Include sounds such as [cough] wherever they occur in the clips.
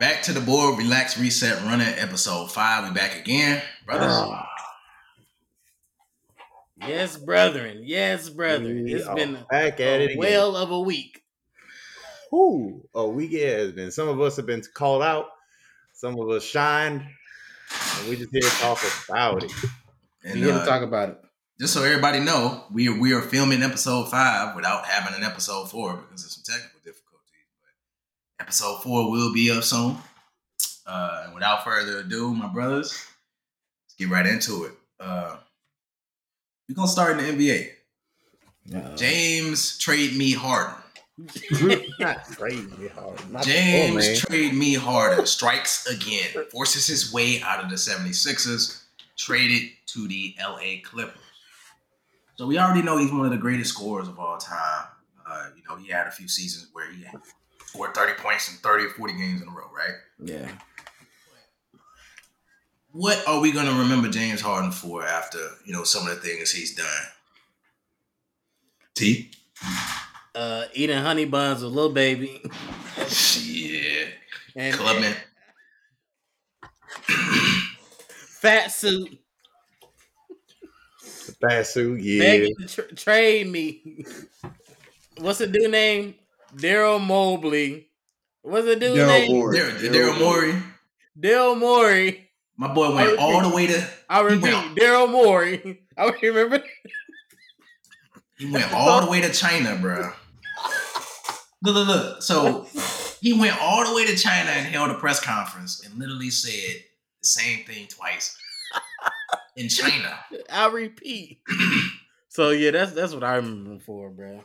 Back to the board, relax, reset, running episode five. We back again, brothers. Yes, brethren. Yes, brethren. We It's are been back at it a again. well of a week. Ooh, a week it has been. Some of us have been called out. Some of us shined. And we just here to talk about it. And, We here to uh, talk about it. just so everybody know, we are, we are filming episode five without having an episode four because of some technical difficulties. But episode four will be up soon. Uh, and without further ado, my brothers, let's get right into it. Uh, we're gonna start in the NBA. Uh, James trade me Harden. [laughs] Not [laughs] crazy hard. Not James man. trade me Harden strikes again, forces his way out of the 76ers, traded to the LA Clippers. So we already know he's one of the greatest scorers of all time. Uh, you know, he had a few seasons where he scored 30 points in 30 or 40 games in a row, right? yeah. What are we going to remember James Harden for after, you know, some of the things he's done? T? Uh, eating honey buns with Lil Baby. Shit. And Clubman. [coughs] fat suit. fat suit, yeah. Begging to trade me. What's the dude name? Daryl Mobley. What's the dude Daryl name? Morey. Daryl Morey. Daryl Morey. My boy went all the way to I repeat, Daryl Morey. [laughs] I remember. He went all the way to China, bro. Look, look, look. So he went all the way to China and held a press conference and literally said the same thing twice in China. [laughs] I repeat. [clears throat] so yeah, that's that's what I remember him for, bro.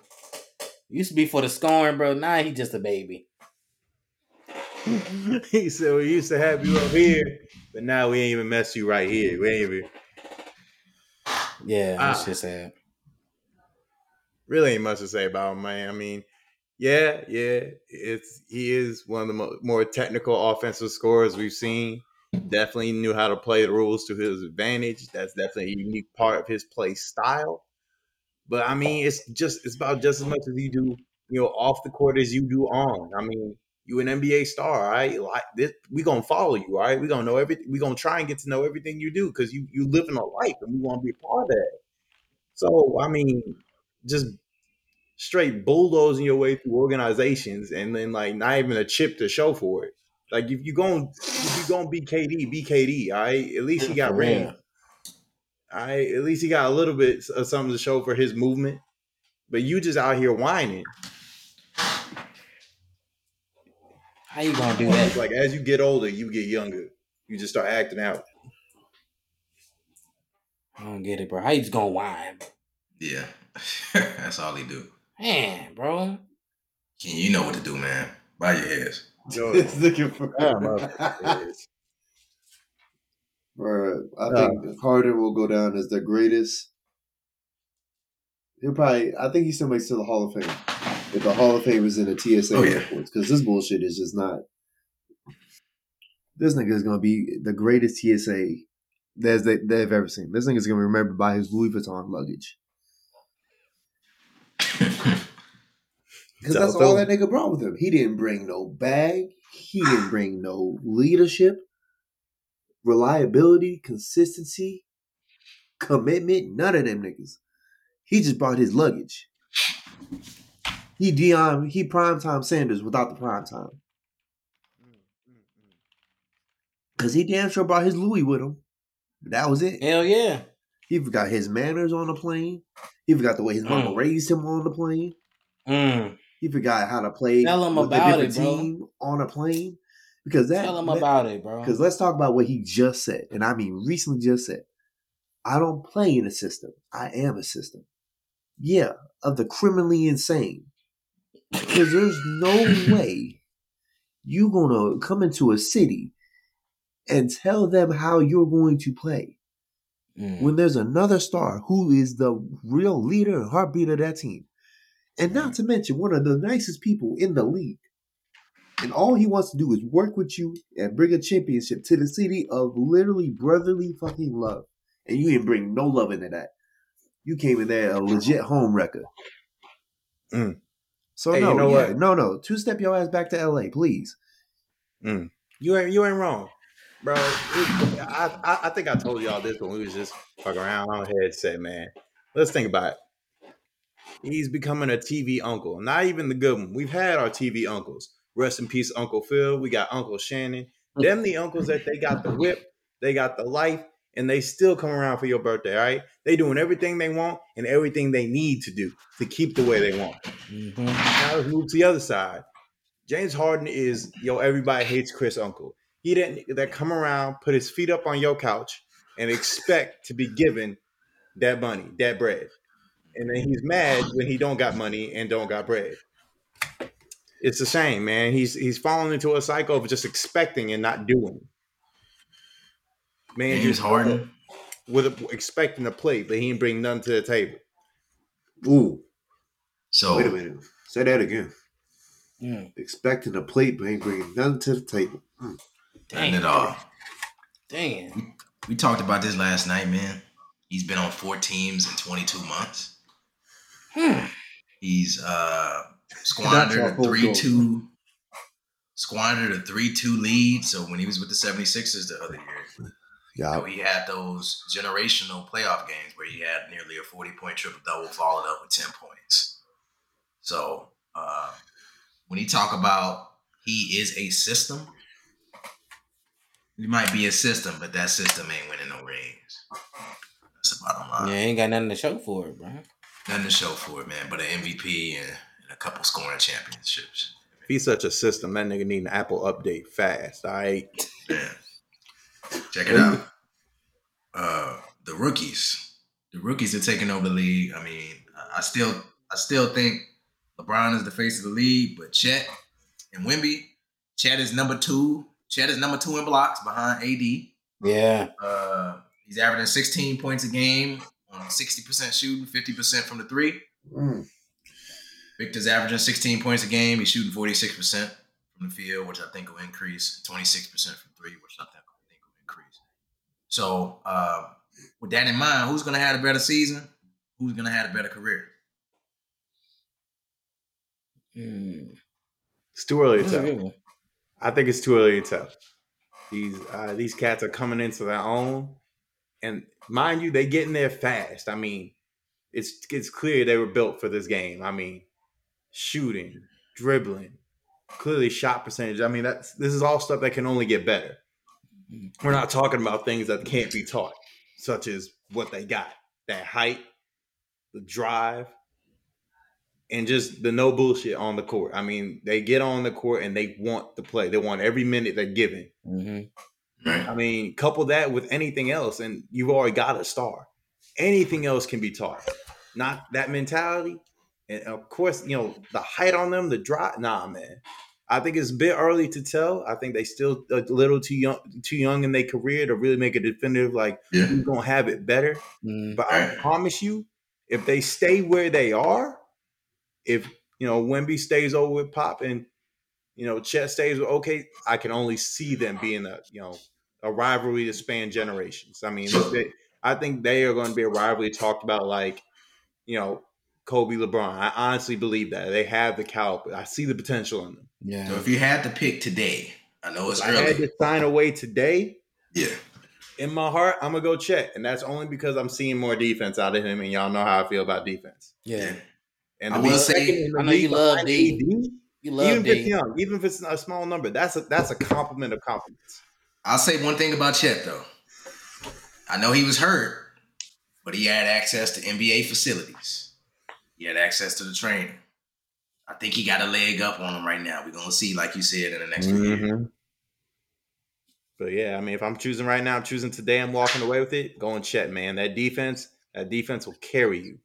Used to be for the scorn, bro. Now he just a baby. [laughs] he said we used to have you up here, but now we ain't even mess you right here. We ain't even Yeah, that's Ah. just sad. really ain't much to say about him, man. I mean, yeah, yeah, it's he is one of the mo- more technical offensive scorers we've seen. Definitely knew how to play the rules to his advantage. That's definitely a unique part of his play style. But I mean, it's just it's about just as much as you do, you know, off the court as you do on. I mean, you an NBA star, all right? Like this, we gonna follow you, all right? We gonna know everything. We gonna try and get to know everything you do because you you living a life and we want to be a part of that. So I mean, just straight bulldozing your way through organizations and then like not even a chip to show for it. Like if you going if you gonna be KD, be KD, all right? At least he got For ring. real. All right, at least he got a little bit of something to show for his movement. But you just out here whining. How you gonna do It's that? like as you get older, you get younger. You just start acting out. I don't get it, bro. How you just gonna whine? Yeah, [laughs] that's all he do. Man, bro. Ken, you know what to do, man. Bow your [laughs] heads. It's looking for. [laughs] I think Harden will go down as the greatest. He'll probably. I think he still makes it to the Hall of Fame. If the Hall of Fame is in the TSA Oh, yeah. because this bullshit is just not. This nigga is gonna be the greatest TSA there's they, they've ever seen. This nigga's gonna be remembered by his Louis Vuitton luggage. [laughs] Because that's all that nigga brought with him. He didn't bring no bag. He didn't bring no leadership, reliability, consistency, commitment. None of them niggas. He just brought his luggage. He Deion. He primetime Sanders without the prime time. Cause he damn sure brought his Louis with him. That was it. Hell yeah. He forgot his manners on the plane. He forgot the way his mama Mm. raised him on the plane. Mm. He forgot how to play Tell him with about a it, different bro. team on a plane. Because that Tell him about it, bro. Because let's talk about what he just said, and I mean recently just said. I don't play in a system. I am a system. Yeah, of the criminally insane. Because there's no [laughs] way you're gonna come into a city and tell them how you're going to play Mm. when there's another star who is the real leader and heartbeat of that team. And not to mention one of the nicest people in the league. And all he wants to do is work with you and bring a championship to the city of literally brotherly fucking love. And you didn't bring no love into that. You came in there a legit home wrecker. Mm. So Hey, no, you know yeah, no, no. Two step your ass back to LA, please. Mm. You ain't you ain't wrong, bro. it- I, I I think I told y'all this when we was just fucking around on headset, man. Let's think about it. He's becoming a TV uncle. Not even the good one. We've had our TV uncles. Rest in peace, Uncle Phil. We got Uncle Shannon. Them the uncles that they got the whip, they got the life, and they still come around for your birthday. All right, they doing everything they want and everything they need to do to keep the way they want. Mhm. Now let's move to the other side. James Harden is yo. Everybody hates Chris Uncle. He didn't that come around, put his feet up on your couch, and expect to be given that money, that bread, and then he's mad when he don't got money and don't got bread. It's the same, man. He's he's fallen into a cycle of just expecting and not doing. Man, James Harden. with a, expecting a plate, but he ain't bring none to the table. Ooh, So wait a minute. Say that again. Yeah. Expecting a plate, but ain't bringing nothing to the table. Mm. Nothing at all. Damn. We talked about this last night, man. He's been on four teams in 22 months. Hmm. He's uh That's squandered our a 3 2 squandered a 3 2 lead. So when he was with the 76ers the other year, you know, Yeah, he had those generational playoff games where he had nearly a 40 point triple double, followed up with 10 points. So uh, when you talk about he is a system, he might be a system, but that system ain't winning no rings. That's the bottom line. Yeah, ain't got nothing to show for it, bro. Nothing to show for it, man, but an MVP and, and a couple scoring championships. If he's such a system, that nigga need an Apple update fast. All right. Yeah. Check it out. Uh, the rookies, the rookies are taking over the league. I mean, I- still, I still think LeBron is the face of the league, but Chet and Wemby, Chet is number two. Chet is number two in blocks behind AD. Yeah. Uh, he's averaging 16 points a game on 60% shooting, 50% from the three. Mm. Victor's averaging 16 points a game. He's shooting 46% from the field, which I think will increase. 26% from three, which I think, I think will increase. So, uh, with that in mind, who's going to have a better season? Who's going to have a better career? Mm. It's too early to tell. I think it's too early to tell. These uh, these cats are coming into their own, and mind you, they getting there fast. I mean, it's it's clear they were built for this game. I mean, shooting, dribbling, clearly shot percentage. I mean, that's this is all stuff that can only get better. We're not talking about things that can't be taught, such as what they got, that height, the drive, and just the no bullshit on the court. I mean, they get on the court and they want to play. They want every minute they're given. Mhm. I mean, couple that with anything else, and you've already got a star. Anything else can be taught. Not that mentality. And of course, you know, the height on them, the drop. Nah, man. I think it's a bit early to tell. I think they still a little too young, too young in their career to really make a definitive like Yeah. who's gonna have it better. Mm. But I promise you, if they stay where they are, if you know Wemby stays over with Pop and you know Chet stays with OK, I can only see them being a you know a rivalry to span generations. I mean, they, I think they are going to be a rivalry talked about like you know Kobe, LeBron. I honestly believe that they have the caliber. I see the potential in them. Yeah. So Yeah. if you had to pick today, I know it's If I had to sign away today. Yeah. In my heart, I'm gonna go Chet, and that's only because I'm seeing more defense out of him, and y'all know how I feel about defense. Yeah. And I to will be say- second in I know you love behind D. AD, You love even if it's young, even if it's a small number, that's a that's a compliment of compliments. I'll say one thing about Chet though. I know he was hurt, but he had access to NBA facilities. He had access to the training. I think he got a leg up on him right now. We're gonna see, like you said, in the next few years. Mm-hmm. But yeah, I mean, if I'm choosing right now, I'm choosing today. I'm walking away with it. Going Chet, man. That defense, that defense will carry you.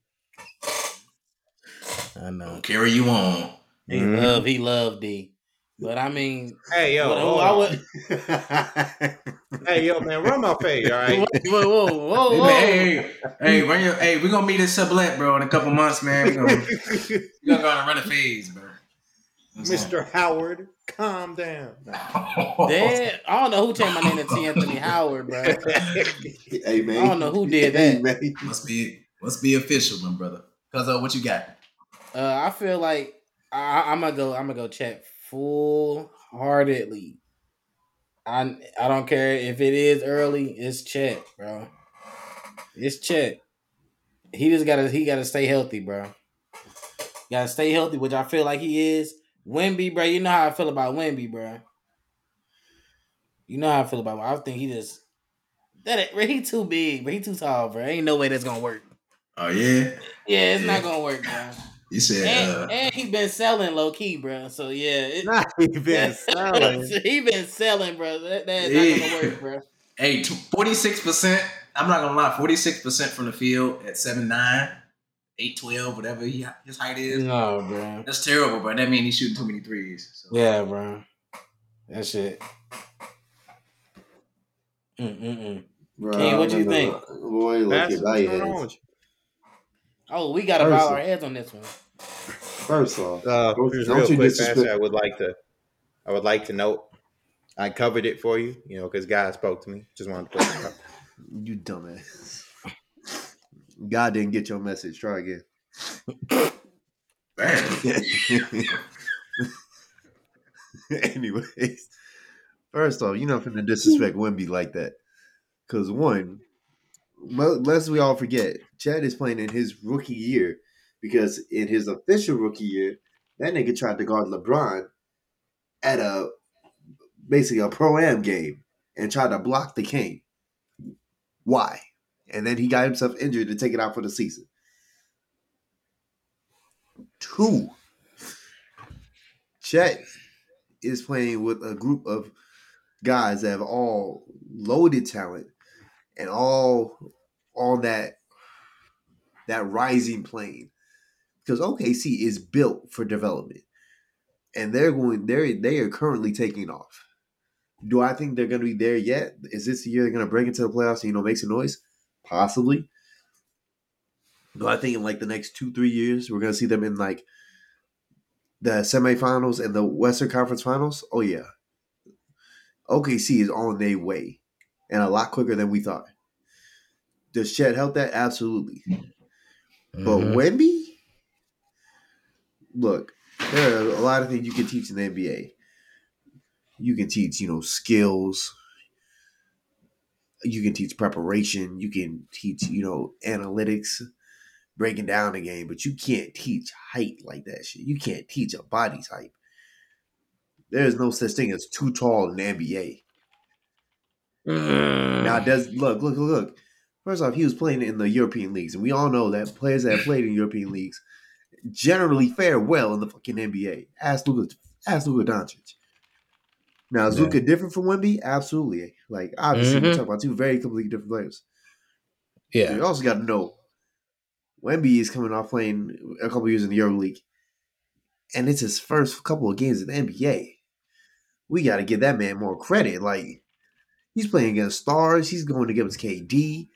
I know. Carry you on. He Mhm. love he love D. But I mean, Hey yo, but who I would [laughs] hey yo, man, run my fade, all right? [laughs] whoa, whoa, whoa, Hey, whoa. man, hey, hey, run your, hey, we're gonna meet at Sublet, bro, in a couple months, man. We're gonna, [laughs] we gonna go on a run a phase, bro. Mr. Howard, calm down. Damn, I don't know who changed my name to T. Anthony Howard, bro. hey man, I don't know who did Hey, that. man. Must be must be official, my brother. Cause uh, what you got? Uh, I feel like I, I'm gonna go. I'm gonna go Chet full heartedly. I I don't care if it is early. It's Chet, bro. It's Chet. He just gotta he gotta stay healthy, bro. Gotta stay healthy, which I feel like he is. Wemby, bro. You know how I feel about Wemby, bro. You know how I feel about him. I think he just that bro, he too big, bro. He too tall, bro. Ain't no way that's gonna work. Oh yeah, Yeah, it's Yeah. not gonna work, bro. You said. And, Uh, and he been selling low key, bro. So yeah, it, Not even [laughs] selling. [laughs] he been selling, bro. That, that's Yeah. not gonna work, bro. hey, forty six percent. I'm not gonna lie, forty six percent from the field at seven nine, eight twelve, whatever he, his height is. No, bro. That's terrible, bro. That means he's shooting too many threes. So. Yeah, bro. That shit. Mm-mm-mm. Bro, King, what do you no, think? Boy, look That's at what's value heads. with you. Oh, we gotta bow our heads on this one. First off, Uh, Don't- just real quick, disrespect- Pastor, I would like to, I would like to note, I covered it for you, you know, because God spoke to me. Just wanted to put it up. you dumbass. God didn't get your message. Try again. [laughs] Anyways, first off, you're not finna disrespect Wemby like that. Because one, lest we all forget, Chet is playing in his rookie year because in his official rookie year, that nigga tried to guard LeBron at a basically a pro am game and tried to block the king. Why? And then he got himself injured to take it out for the season. Two, Chet is playing with a group of guys that have all loaded talent and all on that that rising plane because OKC is built for development and they're going they're they are currently taking off. Do I think they're going to be there yet? Is this the year they're going to break into the playoffs and you know make some noise? Possibly. Do I think in like the next two three years we're going to see them in like the semifinals and the Western Conference Finals? Oh yeah. OKC is on their way, and a lot quicker than we thought. Does Chet help that? Absolutely. But Mhm. Wemby, look, there are a lot of things you can teach in the NBA. You can teach, you know, skills. You can teach preparation. You can teach, you know, analytics, breaking down the game. But you can't teach height like that shit. You can't teach a body type. There is no such thing as too tall in the NBA. Mm. Now, does look, look, look, look. First off, he was playing in the European leagues, and we all know that players that have played in European leagues generally fare well in the fucking NBA. Ask Luka, ask Luka Doncic. Now, is Yeah. Luka different from Wemby? Absolutely. Like, obviously, we're Mhm. talking about two very completely different players. yeah. You also got to know Wemby is coming off playing a couple years in the Euro League, and it's his first couple of games in the NBA. We got to give that man more credit. Like he's playing against stars. He's going against KD,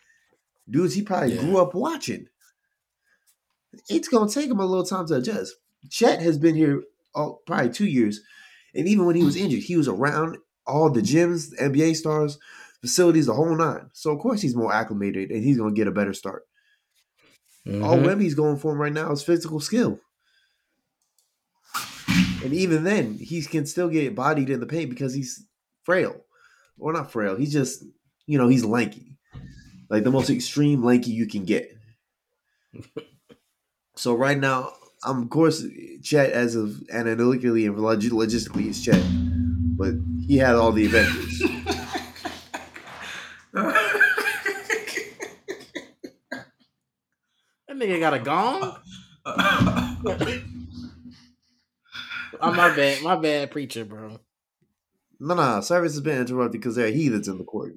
dudes he probably Yeah. grew up watching. It's gonna take him a little time to adjust. Chet has been here oh, probably two years, and even when he was injured, he was around all the gyms, the NBA stars, facilities, the whole nine. So of course he's more acclimated, and he's gonna get a better start. All Mhm. Wemby's going for him right now is physical skill. And even then, he can still get bodied in the paint because he's frail. Or not frail. He's just, you know, he's lanky. Like the most extreme lanky you can get. [laughs] So right now, I'm of course, Chet as of analytically and log- logistically is Chet. But he had all the adventures. [laughs] That nigga got a gong. [laughs] Oh, my bad. My bad, preacher, bro. No, no, service has been interrupted because there are heathens in the court.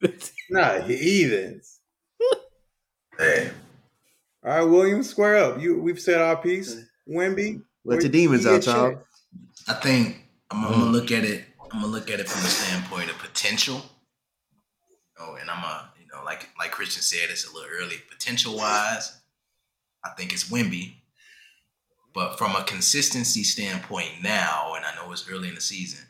[laughs] Nah, heathens. Hey, All right, William, square up. You, we've said our piece. Wemby, Let the demons out, get child. I think I'm, I'm gonna look at it. I'm gonna look at it from the standpoint of potential. Oh, and I'm a, you know, like like Christian said, it's a little early. Potential wise, I think it's Wemby. But from a consistency standpoint now, and I know it's early in the season,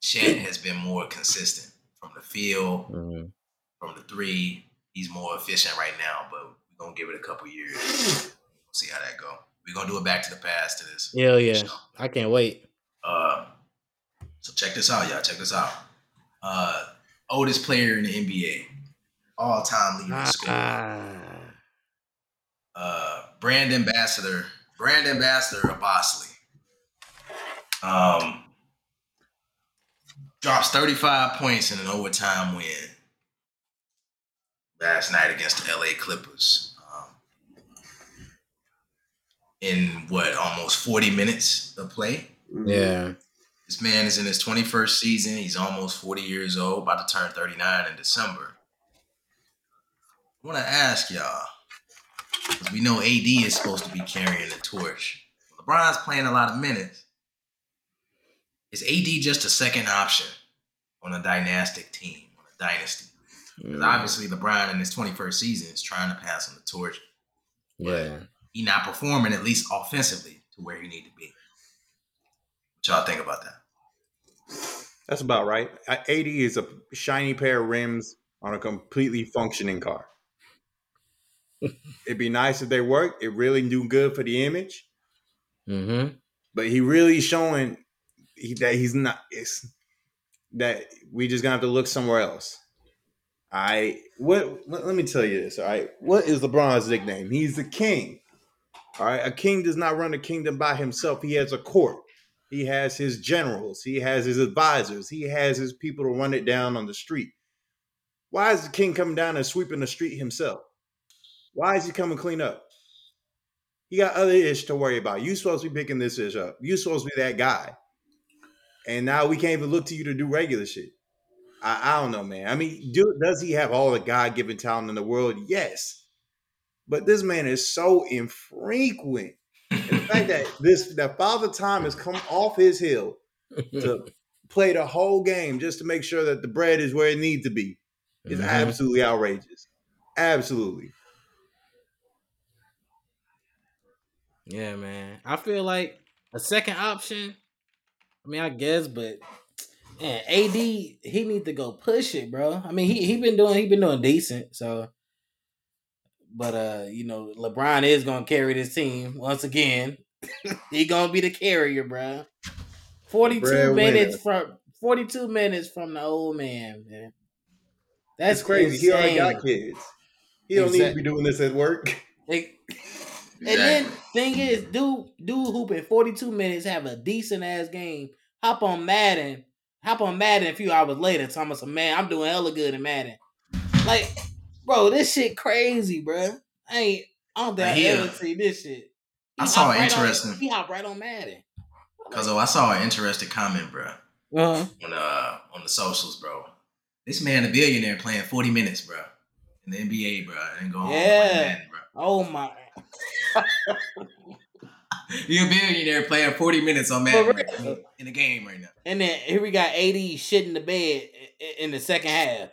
Chet has been more consistent from the field, Mhm. from the three. He's more efficient right now, but we're gonna give it a couple years. We'll see how that go. We're gonna do it back to the past to this. Hell yeah. So, I can't wait. uh, So check this out, y'all. Check this out. Uh, oldest player in the NBA, all time leading scorer. Ah. uh, brand ambassador, brand ambassador of Bosley. Um, drops 35 points in an overtime win last night against the LA Clippers. In what, almost 40 minutes of play? Mm-hmm. Yeah. This man is in his 21st season. He's almost 40 years old, about to turn 39 in December. I want to ask y'all, because we know AD is supposed to be carrying the torch. LeBron's playing a lot of minutes. Is AD just a second option on a dynastic team, on a dynasty? Because obviously LeBron in his 21st season is trying to pass on the torch. Yeah. He not performing at least offensively to where he need to be. What y'all think about that? That's about right. AD is a shiny pair of rims on a completely functioning car. It'd be nice if they worked. It really do good for the image, Mm-hmm. but he really showing he, that he's not. It's that we just gonna have to look somewhere else. I what? Let, let me tell you this. All right, what is LeBron's nickname? He's the king. All right, a king does not run a kingdom by himself. He has a court. He has his generals. He has his advisors. He has his people to run it down on the street. Why is the king coming down and sweeping the street himself? Why is he coming clean up? He got other ish to worry about. You supposed to be picking this ish up. You supposed to be that guy. And now we can't even look to you to do regular shit. I, I don't know, man. I mean, do, does he have all the God given talent in the world? Yes. But this man is so infrequent. And the fact that this that Father Time has come off his hill to [laughs] play the whole game just to make sure that the bread is where it needs to be is Mhm. absolutely outrageous. Absolutely. Yeah, man. I feel like a second option. I mean, I guess, but man, AD he need to go push it, bro. I mean, he he been doing he been doing decent. So, but uh, you know, LeBron is gonna carry this team once again. [laughs] he gonna be the carrier, bro. Forty two minutes from forty two minutes from the old man, man. That's That's crazy. He already insane. got kids. He don't need to be doing this at work. Like, And then thing is, dude, dude hoop in 42 minutes, have a decent ass game. Hop on Madden, hop on Madden a few hours later. Talking about some man, I'm doing hella good in Madden. Like, bro, this shit crazy, bro. I ain't, I don't think I, ever see this shit. I saw right on- interesting- he hop right on Madden. Cause oh, I saw an interesting comment, bro, Uh-huh. on uh on the socials, bro. This man, a billionaire, playing forty minutes, bro, in the NBA, bro, and go home Yeah. Madden, bro. Oh my, [laughs] You a billionaire playing forty minutes on Madden real. in the game right now, and then here we got AD shit in the bed in the second half.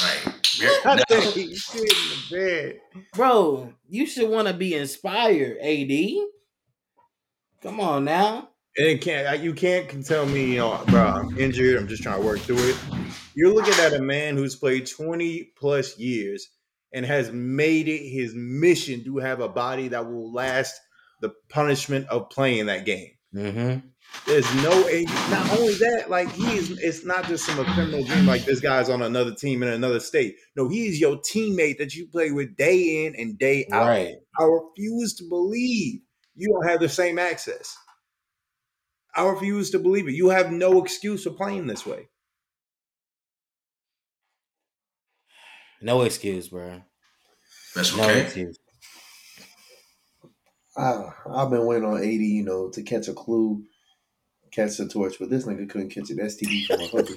Right? I No. think he shit in the bed. Bro, you should want to be inspired, AD. Come on now. And it can't you can't tell me, you know, bro, I'm injured. I'm just trying to work through it. You're looking at a man who's played 20 plus years and has made it his mission to have a body that will last the punishment of playing that game. Mm-hmm. There's no not only that, like he is it's not just some criminal dream like this guy's on another team in another state. No, he is your teammate that you play with day in and day out. Right. I refuse to believe you don't have the same access. I refuse to believe it. You have no excuse for playing this way. No excuse, bro. Special No excuse. I, I've been waiting on AD, you know, to catch a clue, catch the torch, but this nigga couldn't catch an STD from a hooker.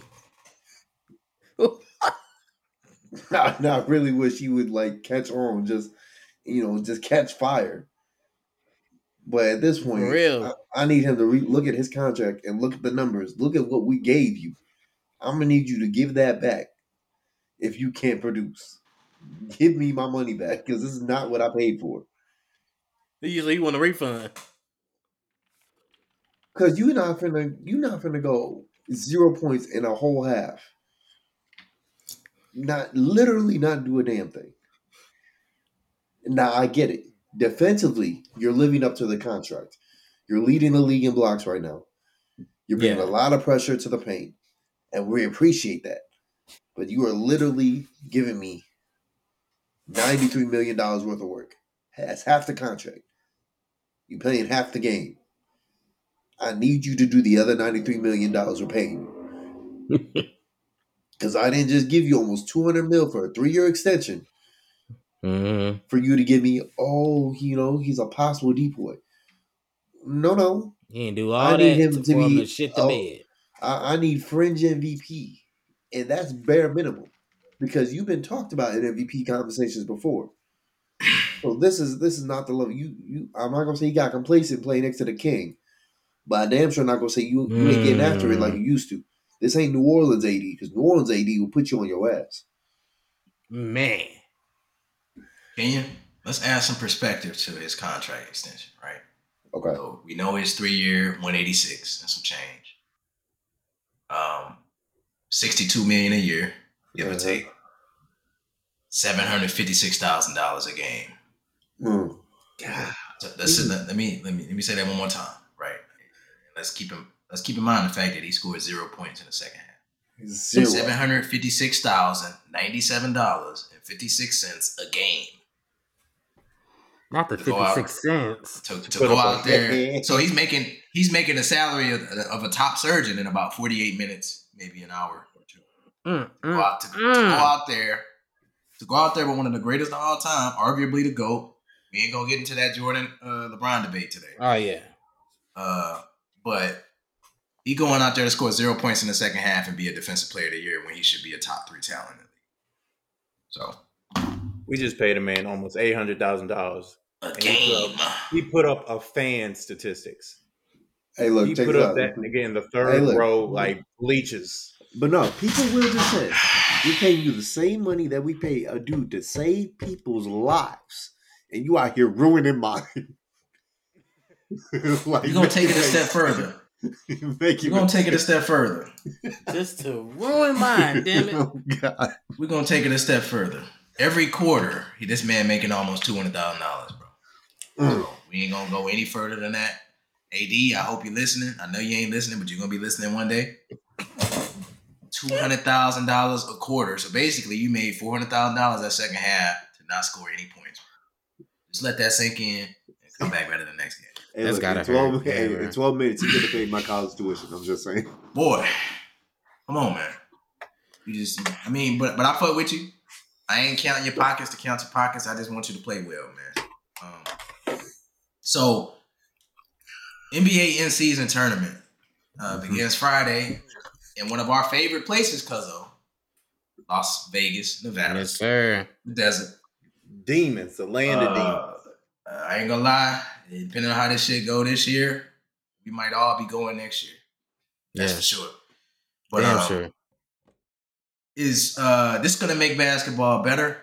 I, I really wish he would like catch on, just you know, just catch fire. But at this point, For real. I, I need him to re- look at his contract and look at the numbers. Look at what we gave you. I'm gonna need you to give that back if you can't produce. Give me my money back because this is not what I paid for. Usually you want a refund. Cause you're not finna you not finna go zero points in a whole half. Not literally not do a damn thing. Now I get it. Defensively, you're living up to the contract. You're leading the league in blocks right now. You're bringing Yeah. a lot of pressure to the paint, and we appreciate that. But you are literally giving me $93 million worth of work. That's half the contract. You're playing half the game. I need you to do the other $93 million we're paying you. [laughs] Because I didn't just give you almost 200 mil for a three-year extension Mm-hmm. for you to give me, oh, you know, he's a possible decoy. No, no. He ain't do all I that need him to, to him be- to shit the oh. bed. I, I need fringe MVP, and that's bare minimum because you've been talked about in MVP conversations before. [sighs] So this is this is not the level you you. I'm not gonna say you got complacent playing next to the king, but I damn sure not gonna say you you ain't getting after it like you used to. This ain't New Orleans AD because New Orleans AD will put you on your ass. Man. can you? let's add some perspective to his contract extension, right? Okay, So we know it's three year, 186 and some change. Um, 62 million a year, give or Uh-huh. take. $756,000 a game. Mm. So that's it. Let me let me let me say that one more time, right? Let's keep him. Let's keep in mind the fact that he scored zero points in the second half. Zero. Seven hundred fifty-six thousand ninety-seven dollars and fifty-six cents a game Not the To go out. 56 cents. to, to go out there. [laughs] So he's making he's making a salary of, of a top surgeon in about forty-eight minutes, maybe an hour or two. Mm, Go mm, out to, to mm. go out there to go out there with one of the greatest of all time, arguably the goat. We ain't gonna get into that Jordan uh, LeBron debate today. Oh, yeah. Uh, but he going out there to score zero points in the second half and be a defensive player of the year when he should be a top three talent in the league. So We just paid a man almost eight hundred thousand dollars. a And he put game. He put up a fan statistics. Hey, look, he check put this up out. that again the third look. row like bleachers. But no, people will just say we're paying you the same money that we pay a dude to save people's lives, and you out here ruining mine. [laughs] [laughs] like, We're gonna take it a step [laughs] further. Make We're gonna take it a [laughs] step further. Just to ruin mine, damn it. Oh God! We're gonna take it a step further. Every quarter, this man making almost two hundred thousand dollars, bro. Mm. We ain't gonna go any further than that. AD, I hope you're listening. I know you ain't listening, but you're gonna be listening one day. Two hundred thousand dollars a quarter. So basically, you made four hundred thousand dollars that second half to not score any points. Just let that sink in and come back better the next game. Hey, That's look, gotta in twelve, hurt. [laughs] hey, Yeah, in twelve minutes, you could have paid my college tuition. I'm just saying. Boy, come on, man. You just, I mean, but but I fuck with you. I ain't counting your pockets to count your pockets. I just want you to play well, man. Um, so, NBA in season tournament uh, Mhm. begins Friday in one of our favorite places, cause Cuzzo, Las Vegas, Nevada, Yes, sir. the desert. Demons, the land of demons. Uh, uh, I ain't gonna lie. Depending on how this shit go this year, we might all be going next year. That's Yeah. for sure. But Damn um, sure. is uh this gonna make basketball better?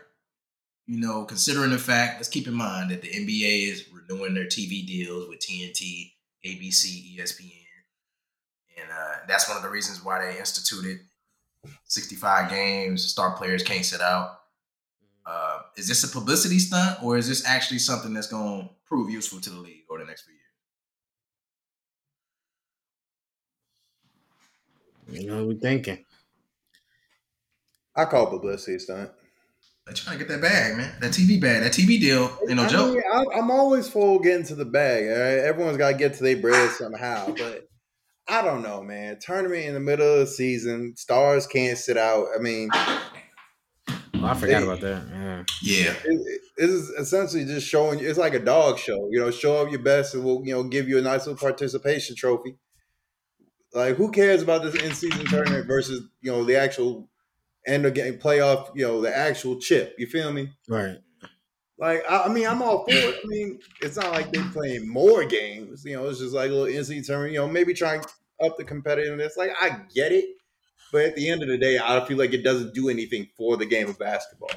You know, considering the fact, let's keep in mind that the NBA is renewing their TV deals with TNT, ABC, ESPN, and uh, that's one of the reasons why they instituted 65 games. Star players can't sit out. Uh, is this a publicity stunt, or is this actually something that's going to prove useful to the league over the next few years? You know what we thinking. I call publicity stunt. They're trying to get that bag, man. That TV bag, that TV deal You know, Joe. mean, I, I'm always full getting to the bag. All right? Everyone's got to get to their bread [laughs] somehow. But I don't know, man. Tournament in the middle of the season, stars can't sit out. I mean, Oh, I mm-hmm. forgot Hey. about that. Yeah. Yeah. it, it- it is essentially just showing. It's like a dog show. You know, show up your best, and we'll you know give you a nice little participation trophy. Like, who cares about this in season tournament versus you know the actual end of game playoff? You know, the actual chip. You feel me? Right. Like, I, I mean, I'm all for it. I mean, it's not like they're playing more games. You know, it's just like a little NC tournament. You know, maybe try and up the competitiveness. Like, I get it, but at the end of the day, I feel like it doesn't do anything for the game of basketball.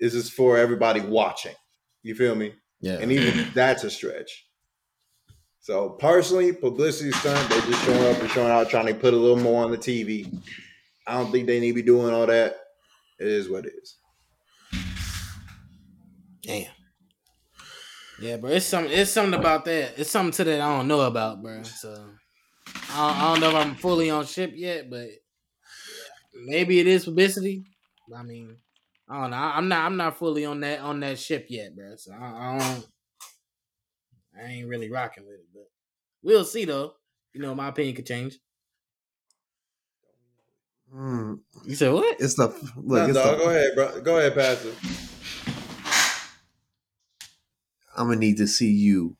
This is for everybody watching. You feel me? Yeah. And even that's a stretch. So personally, publicity stunt—they're just showing up and showing out, trying to put a little more on the TV. I don't think they need to be doing all that. It is what it is. Damn. Yeah, bro. It's some. It's something about that. It's something to that I don't know about, bro. So I don't, I don't know if I'm fully on ship yet, but maybe it is publicity. I mean, I don't know. I- I'm not. I'm not fully on that on that ship yet, bro. So I, I don't. I ain't really rocking with it, but we'll see though. You know, my opinion could change. Hmm. You said what? It's the look. Nah, it's dog, the, go ahead, bro. Go ahead, Pastor. I'm gonna need to see you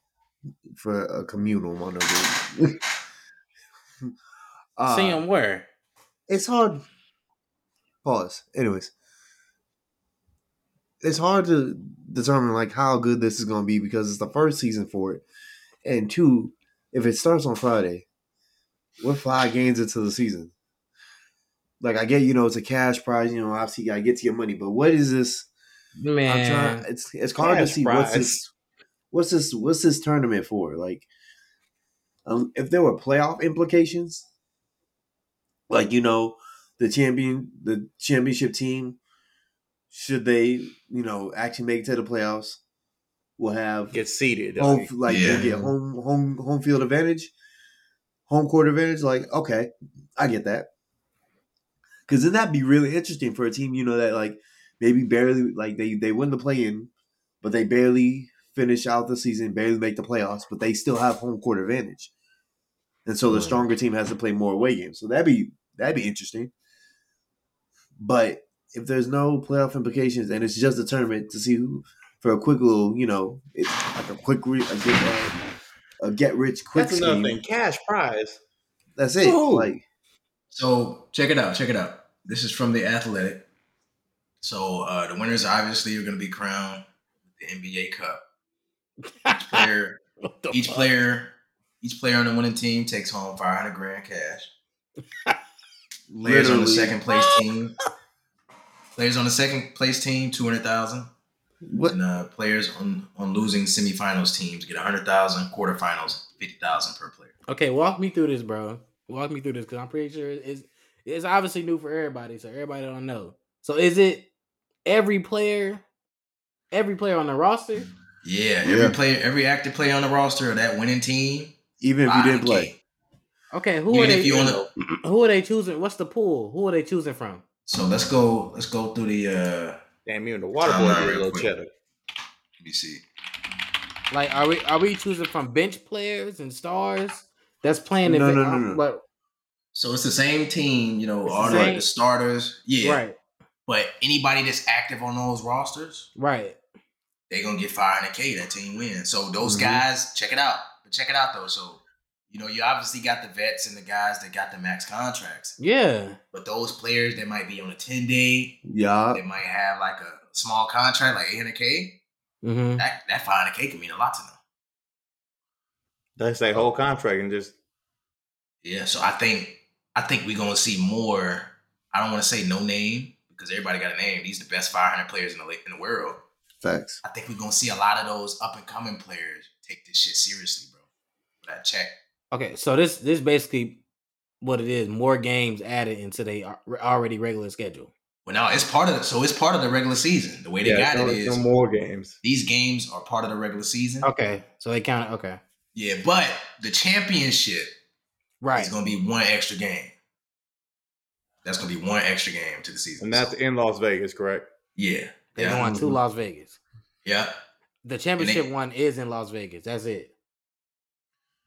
for a communal monologue. [laughs] uh, see him where? it's hard. Pause. Anyways, it's hard to determine like how good this is going to be because it's the first season for it, and two, if it starts on Friday, we're five games into the season. Like I get, you know, it's a cash prize. You know, obviously you gotta get to your money, but what is this? I'm Man, trying. It's it's hard to see what's this. What's this? What's this tournament for? Like, um, if there were playoff implications, like you know, the champion, the championship team, should they, you know, actually make it to the playoffs, will have Get seated. home, Like, like Yeah. get home home home field advantage, home court advantage. Like, okay, I get that. Because then that'd be really interesting for a team, you know, that like maybe barely like they they win the play in, but they barely finish out the season, barely make the playoffs, but they still have home court advantage, and so the stronger team has to play more away games. So that'd be that'd be interesting. But if there's no playoff implications and it's just a tournament to see who for a quick little, you know, it's like a quick re- a get, uh, a get rich quick that's another scheme. thing. Cash prize. That's it. Ooh. Like So check it out. Check it out. This is from the Athletic. So uh, the winners obviously are going to be crowned with the NBA Cup. Each player, [laughs] each fuck? player, each player on the winning team takes home five hundred grand cash. [laughs] Players on the second place team, players on the second place team, two hundred thousand. what And uh, players on on losing semifinals teams get a hundred thousand. Quarterfinals, fifty thousand per player. Okay, walk me through this, bro. Walk me through this because I'm pretty sure it's it's obviously new for everybody, so everybody don't know. So is it every player, every player on the roster? Yeah, every Yeah. player, every active player on the roster of that winning team. even if you didn't 500K. play. Okay, who Even are they? if you only- [clears throat] who are they choosing? What's the pool? Who are they choosing from? So let's go. Let's go through the. uh Damn, you and the water I'm boy not did a little quick. cheddar. Let me see. Like, are we are we choosing from bench players and stars that's playing? No, if no, no, no. But, So it's the same team. You know, all the the, the starters. Yeah, Right, But anybody that's active on those rosters, right. they're gonna get 500k. That team wins. So those Mhm. guys, check it out. Check it out though. So you know, you obviously got the vets and the guys that got the max contracts. Yeah, But those players that might be on a 10 day, Yeah, they might have like a small contract, like 800k. hmm That that 500k can mean a lot to them. That's their whole contract and just Yeah, so I think I think we're gonna see more. I don't want to say no name because everybody got a name. These are the best 500 players in the in the world. facts. I think we're gonna see a lot of those up and coming players take this shit seriously, bro. That check. Okay, so this this basically what it is. More games added into the already regular schedule. Well, now it's part of the, so it's part of the regular season. The way they yeah, got it is more games. these games are part of the regular season. Okay, so they count. it. Okay, Yeah, but the championship right. is gonna be one extra game. That's gonna be one extra game to the season. And that's So, in Las Vegas, correct? yeah, They're yeah, going to Las Vegas. yeah. The championship one is in Las Vegas. That's it.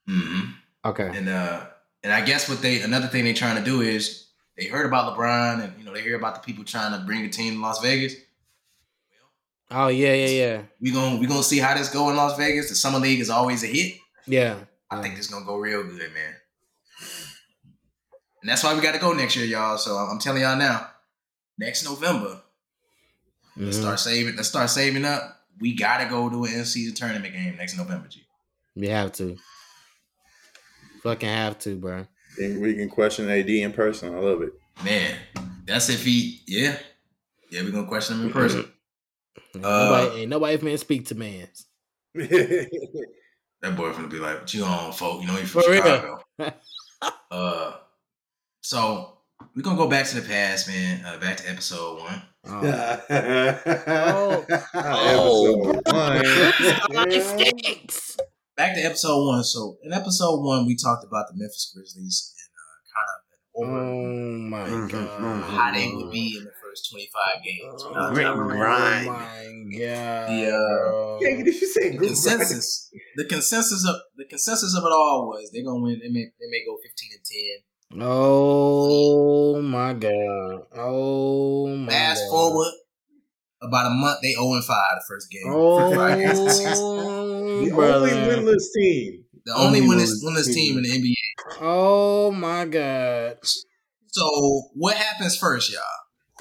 hmm Okay. And uh and I guess what they another thing they're trying to do is they heard about LeBron and you know they hear about the people trying to bring a team to Las Vegas. Oh yeah, yeah, yeah, We gonna we gonna see how this go in Las Vegas. The summer league is always a hit. yeah. I think it's gonna go real good, man. And that's why we got to go next year, y'all. So I'm telling y'all now, next November, let's Mhm. start saving. Let's start saving up. We gotta go to an in season tournament game next November, G. We have to. Fucking have to, bro. Then we can question AD in person. I love it. Man, that's if he, yeah, yeah, we gonna question him in person. Ain't Uh, nobody, ain't nobody finna speak to mans. [laughs] That boy gonna be like, "What you on, folk? You know you from For real. Chicago." [laughs] uh, so we gonna go back to the past, man. Uh, back to episode one. Oh. [laughs] oh, episode one. Life stinks. back to episode one. So in episode one, we talked about the Memphis Grizzlies and uh, kind of an over Oh my Mhm, god. mhm. how they would be in the first 25 games. Oh Uh, Grit and grind. my god. The, uh, Yeah, did you say the group consensus, the consensus of the consensus of it all was they're gonna win. They may they may go 15 and 10. Oh my god. Oh my Fast god. forward about a month, they 0 and 5 the first game. Oh, [laughs] The brother. only winless team. the only Only winless, winless winless team in the NBA. Oh my god. So what happens first, y'all?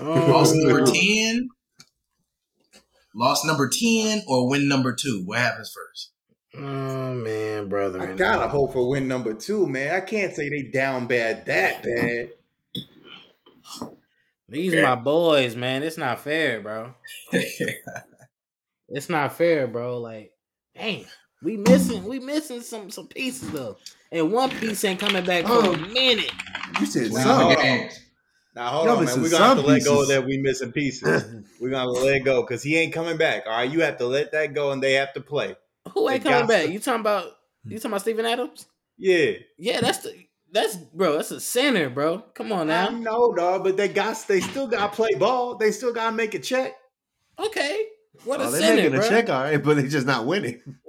Oh, Lost number 10, lost number 10, or win number two? What happens first? oh man, brother. I gotta hope for win number two, man. I can't say they down bad that bad. These my boys, man. It's not fair, bro. [laughs] It's not fair, bro. Like, dang, we missing, we missing some some pieces though, and one piece ain't coming back for a oh. minute. You said Wow. some. Oh. games. Now hold Y'all on, man. We're gonna have to some let go of that we missing pieces. [laughs] We're gonna let go because he ain't coming back. All right, you have to let that go, and they have to play. Who ain't They coming back? to- You talking about you talking about Steven Adams? Yeah, Yeah, that's the that's bro. That's a center, bro. Come on now. I know, dog, but they got they still got to play ball. They still got to make a check. Okay, what a Oh, they're center, making bro. a check, all right, but they're just not winning. [laughs]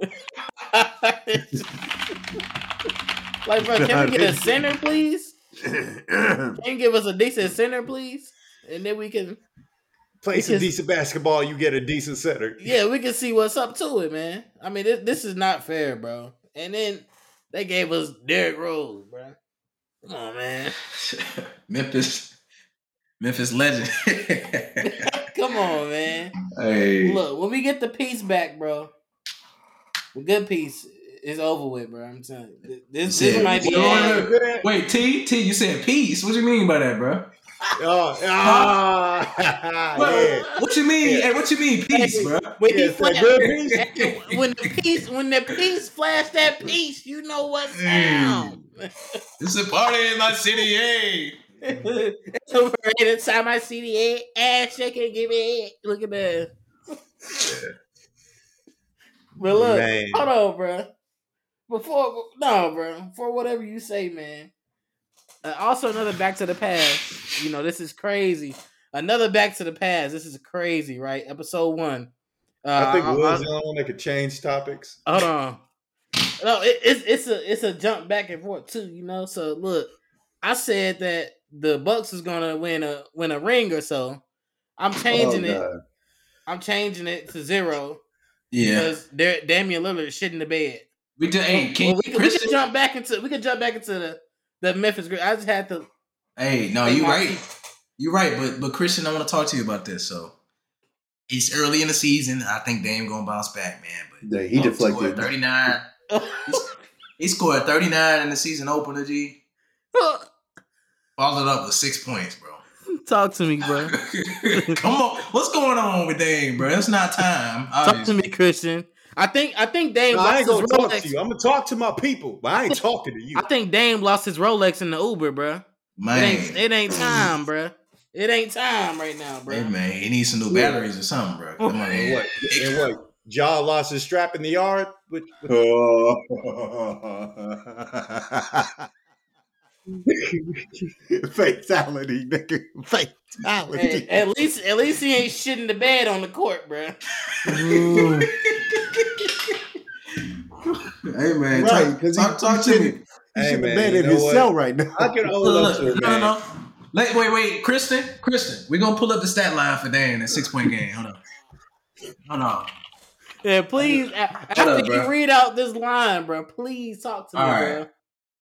like, bro, can we get a [laughs] center, please? [clears throat] Can you give us a decent center, please? And then we can, Play some Because- decent basketball, you get a decent center. yeah, we can see what's up to it, man. I mean, this, this is not fair, bro. And then they gave us Derrick Rose, bro. Come on, man. [laughs] Memphis, Memphis legend. [laughs] Come on, man. hey, Look, when we get the piece back, bro, the good piece is over with, bro. I'm telling you, this, this Shit. might be. Wait, T, T, you said peace. What do you mean by that, bro? Oh, ah, What, yeah. what you mean? Yeah. Hey, what you mean peace, bro? Yeah, When, he it's that fla- good piece. when the piece, when the piece flash that piece, you know what's Mm. down. It's a party in my city, hey. [laughs] Every time I see the head, ass shaking, give me head. Look at that. But look, Man. hold on, bro. Before no, bro. For whatever you say, man. Uh, also, another back to the past. You know, this is crazy. Another back to the past. This is crazy, right? Episode one. Uh, I think I- I- Will's the only one that could change topics. Hold on. No, it, it's it's a it's a jump back and forth too, you know. So look, I said that the Bucks is gonna win a win a ring or so. I'm changing Oh, it. I'm changing it to zero Yeah. because there Damian Lillard is shit in the bed. We did, hey, Well, King we, can, we Christian. can jump back into we can jump back into the the Memphis. Gri- I just had to. Hey, no, you my right. seat. You right, but but Christian, I want to talk to you about this. So it's early in the season. I think Dame gonna bounce back, man. But Yeah, he deflected. scored 39. [laughs] He scored 39 in the season opener, G. Followed up with six points, bro. [laughs] Talk to me, bro. [laughs] Come on. What's going on with Dame, bro? It's not time. Talk to me, Christian. I think I think Dame No, I ain't lost gonna his talk Rolex. to you. I'm gonna talk to my people, but I ain't talking to you. I think Dame lost his Rolex in the Uber, bro. It Man. ain't, it ain't time, bro. It ain't time right now, bro. Hey, man. He needs some new batteries or something, bro. Oh, Come on, And what? And what? Ja lost his strap in the yard. With, with- [laughs] Fatality, nigga. Fatality. Hey, at least, at least he ain't shitting the bed on the court, bro. [laughs] [laughs] [laughs] Hey, man. Right, talk, 'cause he- talk, talk he to me. He Hey, should man, have been you in his what? cell right now. I can own Look, up to it, no, man. no, no. Wait, wait, wait. Kristen, Kristen, we're going to pull up the stat line for Dan, that six point game. Hold on. Hold on. Yeah, please. a- After up, you bro? read out this line, bro, please talk to me, All bro.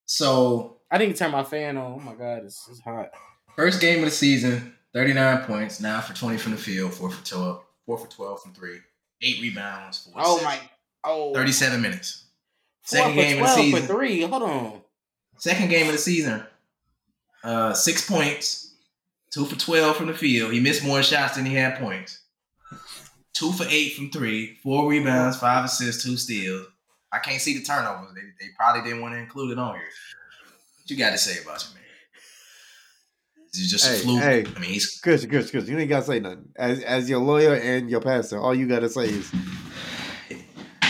So, I didn't turn my fan on. Oh my god, it's, it's hot. first game of the season, 39 points, 9 for 20 from the field, 4 for 12, 4 for 12 from 3, 8 rebounds, 4 Oh my. Oh. 37 minutes. Four Second for game of the season. for three. Hold on. Second game of the season, uh, 6 points, 2 for 12 from the field. He missed more shots than he had points. 2 for 8 from 3, 4 rebounds, 5 assists, 2 steals. I can't see the turnovers. They, they probably didn't want to include it on here. What you got to say about your man? Is just Hey, a fluke? hey. I mean, he's Chris, Chris, Chris, you ain't gotta say nothing. As as your lawyer and your pastor, all you gotta say is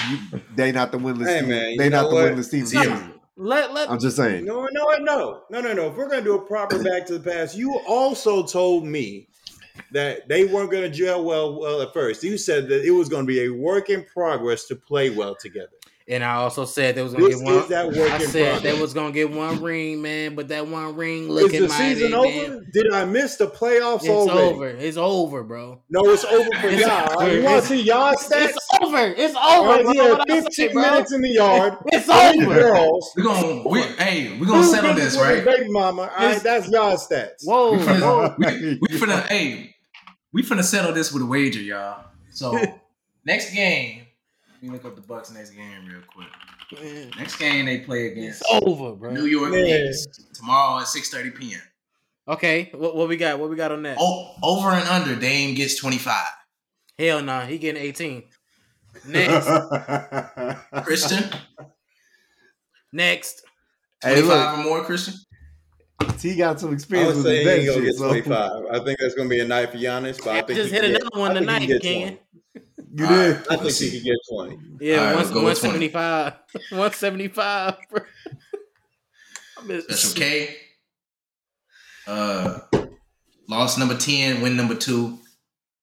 you, they not the winless Hey, team. man, you they not the what? winless team. Zero. this season. Let let I'm just saying. No, no, no, no, no, no. If we're gonna do a proper back to the past, you also told me that they weren't gonna gel well, well at first. You said that it was gonna be a work in progress to play well together. And I also said they was gonna This get one. that work I in said progress. they was gonna get one ring, man, but that one ring looking. Is looking the mighty, season man. over? Did I miss the playoffs It's already? over. It's over, bro. No, it's over for It's y'all. over. You want to see y'all stats? It's over. It's over. right, bro. yeah, What I say, 15 bro? minutes in the yard. [laughs] It's over. girls. We gonna we hey we gonna Two settle this right. Baby mama. All right, that's y'all stats. Whoa, We finna, whoa. we, we finna hey we finna settle this with a wager, y'all. So [laughs] next game, let me look up the Bucks next game real quick. Man, Next game they play against It's over, bro. New York Knicks tomorrow at six thirty p.m. Okay, what, what we got? What we got on that? Oh, over and under, Dame gets twenty five. Hell no, he getting 18. Next, [laughs] Christian, next. Hey, twenty look, five or more. Christian, T got some I experience would with say his he bench gonna shit. get So 25. I think that's gonna be a night for Giannis, but I I think just he hit can another get, one I tonight, he Ken. 20. you did. right. I think he could get 20. Yeah, All right, one, we'll go with 20. 175. [laughs] 175. bro. [laughs] I miss- Special Uh, loss number ten, win number two.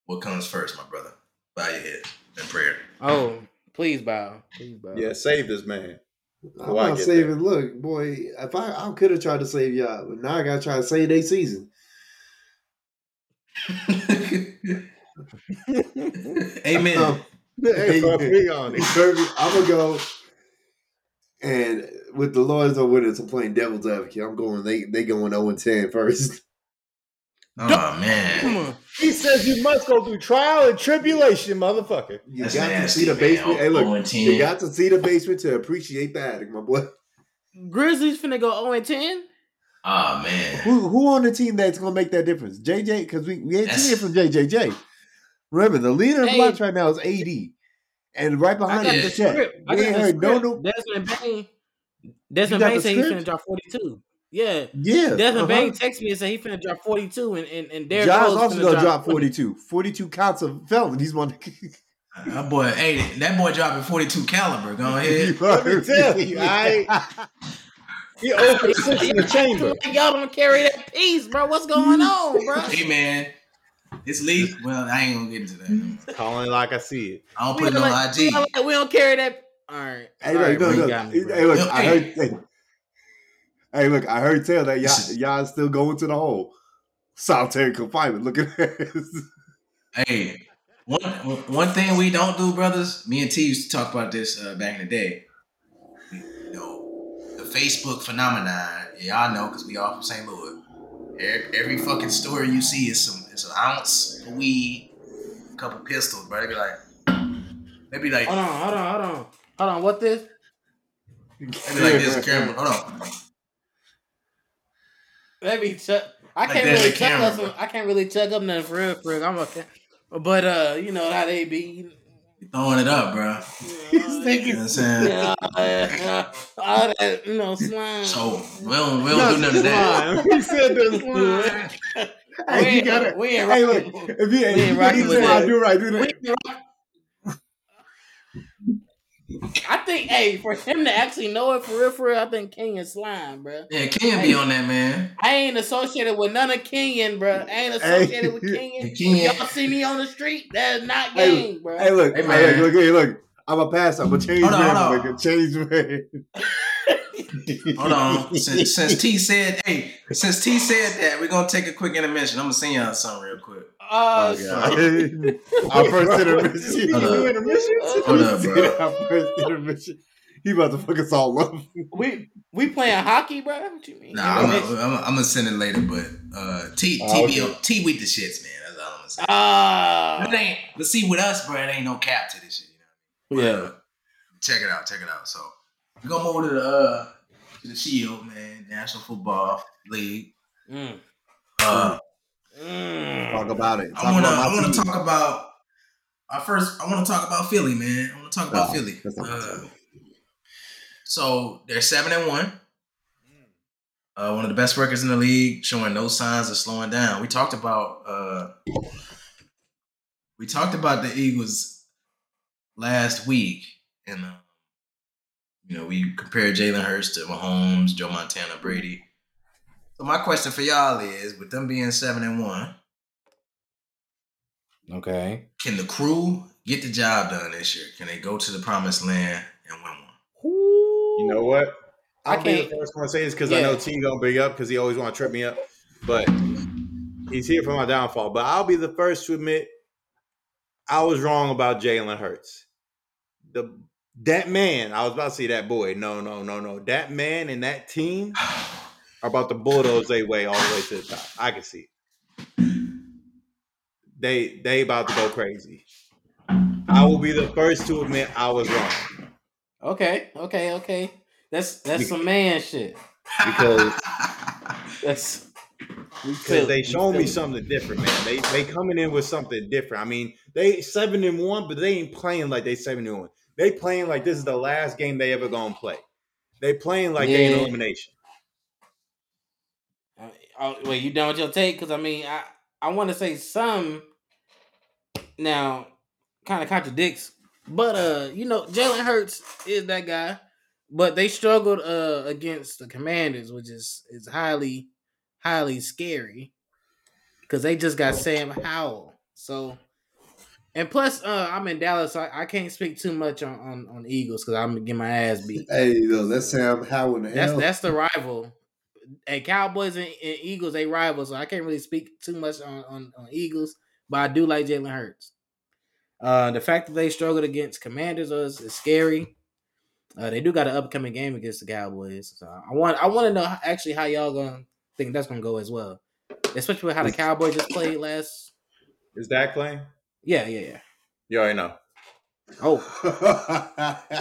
What comes first, my brother? Bow your head in prayer. Oh, please bow. Please bow. Yeah, save this man. I'm Before I not get saving. Look, boy, if I, I could have tried to save y'all, but now I gotta try to save their season. [laughs] [laughs] Amen. Um, Hey, bro, be honest. Kirby, I'm gonna go. And with the Lords or winners, I'm playing devil's advocate. I'm going. They they going 0 and 10 first. oh man. He says you must go through trial and tribulation, motherfucker. You That's got to see the man. basement. Hey, look, and 10. you got to see the basement to appreciate the attic, my boy. Grizzlies finna go 0 and 10? Oh man. Who who on the team that's gonna make that difference? JJ, because we, we ain't That's- seen it from JJJ. Remember, the leader of Hey. blocks right now is AD, [laughs] and right behind him the is Chet. script. I We got ain't the heard no no. Desmond Bane. Desmond Bane the said he script? finna drop 42. Yeah. Yeah, Desmond uh-huh. Bane texted me and said he finna drop 42 and, and, and Derrick Josh Rose also finna gonna drop 42. 42 counts of felonies. One. [laughs] That boy, hey, that boy dropping 42 caliber. Go ahead. Let me tell you, I- [laughs] He opened six in the chamber. Y'all don't carry that piece, bro. What's going on, bro? Hey man. It's leak. Well, I ain't gonna get into that. Calling like I see it. I don't We put it don't on like- IG. We don't, like- we don't carry that. All right. Hey, All look, right, no, bro, you no. got me. Hey, look, I heard. Hey. Hey, hey, look, I heard tell that y'all, [laughs] y'all still going to the hole. Solitary confinement. Look at this. Hey, one one thing we don't do, brothers. Me and T used to talk about this uh, back in the day. You know, the Facebook phenomenon. Y'all know because we all from St. Louis. Every, fucking story you see is some is an ounce of weed, a couple pistols, bro. They be like, they be like, Hold on, hold on, hold on. Hold on, what this? they be like this camera. Hold on. Let me check. I Like can't really check camera, I can't really check up nothing for real, for real. I'm okay. But uh, you know how they be. You throwing it up, bro. [laughs] You You know what I'm saying? yeah, uh, all that, you know, slime. So we don't we don't do none of that. He said this. [laughs] Slime. [laughs] Hey, we, you gotta- we ain't Hey, rocking. look, if you, if ain't you rocking he with said, that. I do right, do we that. Ain't rock- I think, hey, for him to actually know it for real, for real, I think King is slime, bro. Yeah, Ken be on that, man. I ain't associated with none of Kenyon, bro. I ain't associated with Kenyon. Hey, Kenyon. Y'all see me on the street? That's not Hey, gang, bro. Hey, look, Hey, hey, man. look, look, hey, look. I'm a pass. I'm a change Hold on, man. hold I'm on. like a change man. Hold on. [laughs] Since, since T said, hey, since T said that, we're gonna take a quick intermission. I'm gonna send y'all something real quick. Oh, God. [laughs] Our first intermission. Hold up. shit. Hold up, [laughs] bro. Our first intermission. He about to fuck us all up. we we playing hockey, bro. What you mean? Nah, I'm, gonna- I'm, I'm gonna send it later, but uh, T T Oh, be okay. T with the shits, man. That's all I'm gonna say. Ah, But it ain't. But see, with us, bro, it ain't no cap to this shit. You know? yeah. Uh, check it out. Check it out. So we're gonna move to the uh, to the Shield, man. National Football League. Mm. Uh, Mm. Talk about it. Talk I wanna I wanna team. talk about. Uh, first, I want to talk about Philly, man. I want to talk about Philly. that's not my Uh, so they're seven and one. Uh, one of the best records in the league, showing no signs of slowing down. We talked about uh, we talked about the Eagles last week, and uh, you know we compared Jalen Hurts to Mahomes, Joe Montana, Brady. So my question for y'all is, with them being seven and one, Okay. can the crew get the job done this year? Can they go to the promised land and win one? You know what? I I'll can't- the first one to say this because I know Yeah. T gonna bring up because he always want to trip me up. But he's here for my downfall. But I'll be the first to admit I was wrong about Jalen Hurts. The that man, I was about to say that boy. No, no, no, no. That man and that team [sighs] [sighs] [sighs] are about to bulldoze their way all the way to the top. I can see it. They they about to go crazy. I will be the first to admit I was wrong. Okay. Okay. Okay. That's that's some man shit. Because [laughs] That's because they showing me something different, man. They they coming in with something different. I mean, they seven and one, but they ain't playing like they seven and one. They playing like this is the last game they ever gonna play. They playing like they in elimination. Uh, oh, wait, you done with your take? Because I mean, I I want to say some now kind of contradicts, but uh, you know, Jalen Hurts is that guy, but they struggled uh against the Commanders, which is is highly highly scary because they just got Sam Howell. So, and plus, uh, I'm in Dallas, so I, I can't speak too much on on, on Eagles because I'm gonna get my ass beat. Hey, that's Sam Howell in the That's hell. that's the rival. And Cowboys and, and Eagles, they rivals, so I can't really speak too much on, on, on Eagles, but I do like Jalen Hurts. Uh, the fact that they struggled against Commanders is, is scary. Uh, they do got an upcoming game against the Cowboys, so I want I want to know actually how y'all gonna think that's gonna go as well, especially with how the Cowboys just played last. Is that playing? Yeah, yeah, yeah. You already know. Oh, [laughs]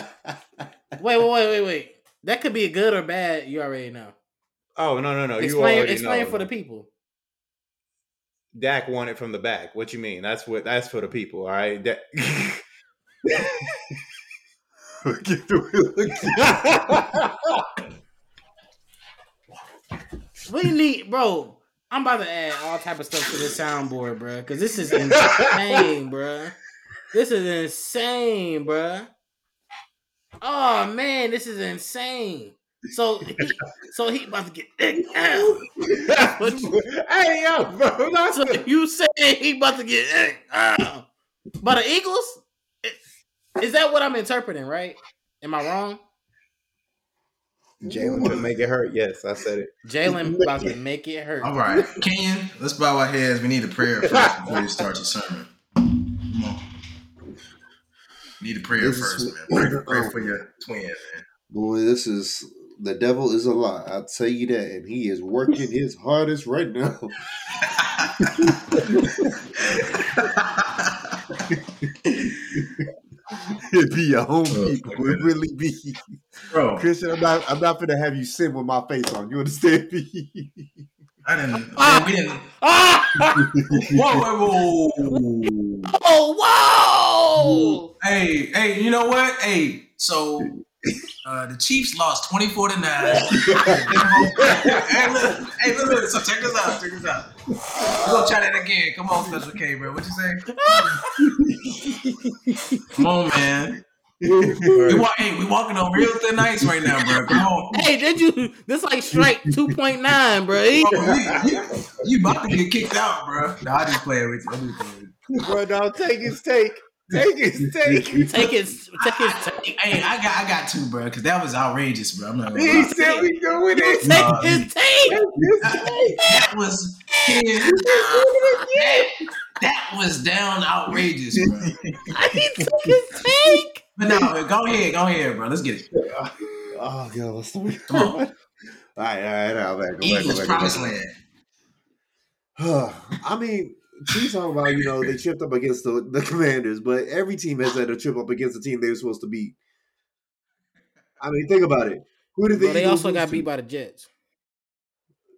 wait, wait, wait, wait, wait. That could be good or bad. You already know. Oh no no no! You explain already explain know. for the people. Dak won it from the back. What you mean? That's what that's for the people. All right. Dak- [laughs] Get the We need, bro. I'm about to add all type of stuff to this soundboard, bro, because this is insane, bro. This is insane, bro. Oh man, this is insane. So, he, so he about to get dick out. [laughs] hey yo, bro! That's So you saying he about to get dick out? But the Eagles, is that what I'm interpreting? Right? Am I wrong? Jalen to make it hurt. Yes, I said it. Jalen about to make it hurt. All right, Kenyon, let's bow our heads. We need a prayer first before you start the sermon. Come on. Need a prayer This is- first, man. Pray, pray for your twin, man. Boy, this is the devil is a lie. I'll tell you that, and he is working [laughs] his hardest right now. [laughs] It'd be your home Oh, people. my It really be. Bro, Christian, I'm not. I'm not gonna have you sin with my face on. You understand me? [laughs] I didn't. Man, we didn't. Ah! Whoa, whoa, whoa. Oh, whoa! Hey, hey, you know what? Hey, so uh, the Chiefs lost 24 to 9. [laughs] hey, look, hey, look, look, so check this out, check this out. We're gonna try that again. Come on, Special K, bro. What you say? Come on, man. We walk, hey, we walking on real thin ice right now, bro. Come on. Hey, did you? This like strike two point nine, bro. He- Bro, you, you, you about to get kicked out, bro. No, I just playing with you. I'm just playing with you. Bro, now take his take. Take his [laughs] take. Take his, take his, take, Hey, I got, I got two, bro, because that was outrageous, bro. I'm not gonna He lie. said we doing it. take Nah, his tape. That was that, that was down outrageous, bro. He took his take. But no, man, go ahead, go ahead, bro. Let's get it. Oh god, let's do it. Come on. [laughs] All right, all right, all right. Go back, go back, go back, promised land. [sighs] I mean, she's talking about you know they tripped up against the, the Commanders, but every team has had to trip up against the team they were supposed to beat. I mean, think about it. Who did the But they also got to? beat by the Jets.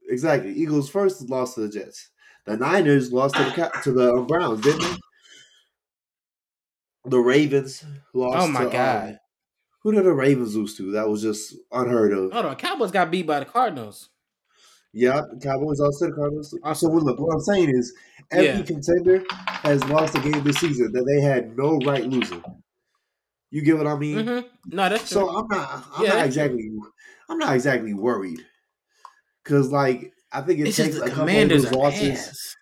Exactly. Eagles first lost to the Jets. The Niners lost to the to the Browns, didn't they? The Ravens lost. Oh my to, um, god! who did the Ravens lose to? That was just unheard of. Hold on, Cowboys got beat by the Cardinals. Yeah, Cowboys to the Cardinals. Awesome. So look, what I'm saying is, every Yeah. contender has lost a game this season that they had no right losing. You get what I mean? Mhm. No, that's So. I'm not. I'm Yeah, not that's exactly. I'm not exactly worried. Cause like I think it it's takes a the couple of Commanders those losses. ass.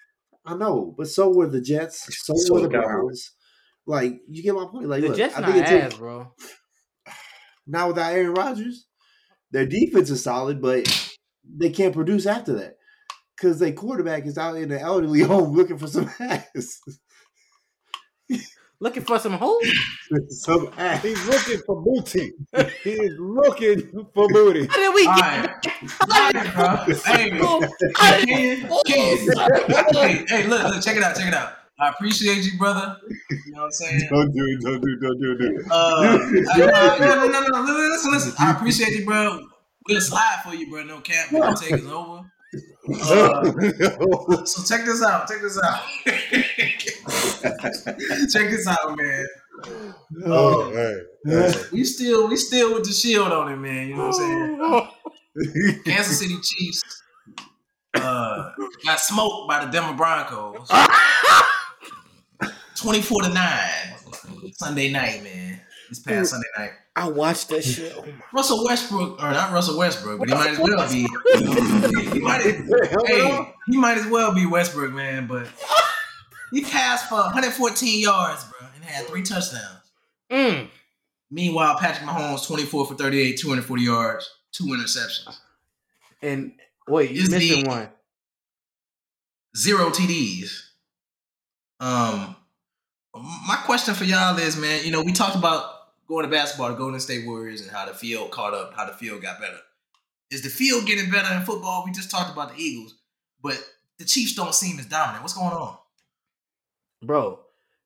I know, but so were the Jets. So, So were the the Browns. Like you get my point. Like The look, Jets I not think it takes ass, bro. [sighs] Not without Aaron Rodgers, their defense is solid, but they can't produce after that because their quarterback is out in the elderly [laughs] home looking for some ass. [laughs] Looking for some hope. [laughs] some ass. He's looking for booty. He is looking for booty. How did we All get? right, all right, bro. Hey, Oh, how did- Ken, Ken. hey, hey, look, look, check it out, check it out. I appreciate you, brother. You know what I'm saying? Don't do it. Don't do it. Don't do it. Don't do it. Uh, I- no, no, no, no, no, listen, listen. I appreciate you, bro. We'll slide for you, bro. No cap. We gonna take us over. Uh, [laughs] so check this out. Check this out. [laughs] check this out, man. oh man. We still, we still with the shield on it, man. You know what I'm saying? [laughs] Kansas City Chiefs uh, got smoked by the Denver Broncos. 24 to 9 Sunday night, man. This past Sunday night. I watched that shit. Oh Russell Westbrook, or not Russell Westbrook, but he might as well be. [laughs] he, might, hey, he might as well be Westbrook, man. But he passed for 114 yards, bro, and had three touchdowns. Mm. Meanwhile, Patrick Mahomes, 24 for 38, 240 yards, two interceptions, And wait, you Is missing the- one. zero TDs. Um, my question for y'all is, man, you know, we talked about going to basketball, the Golden State Warriors, and how the field caught up, how the field got better. Is the field getting better in football? We just talked about the Eagles, but the Chiefs don't seem as dominant. What's going on? Bro,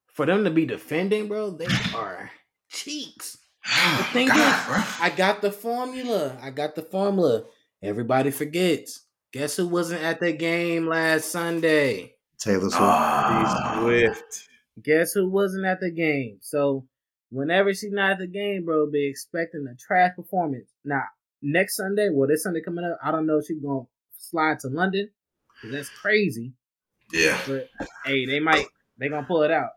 for them to be defending, bro, they are cheeks. [sighs] thing God, is- bro. I got the formula. I got the formula. Everybody forgets. Guess who wasn't at the game last Sunday? Taylor Swift. Ah. Swift. Guess who wasn't at the game? So whenever she's not at the game, bro, be expecting a trash performance. Now, next Sunday, well, this Sunday coming up, I don't know if she's gonna slide to London. that's crazy. yeah. But hey, they might they gonna pull it out.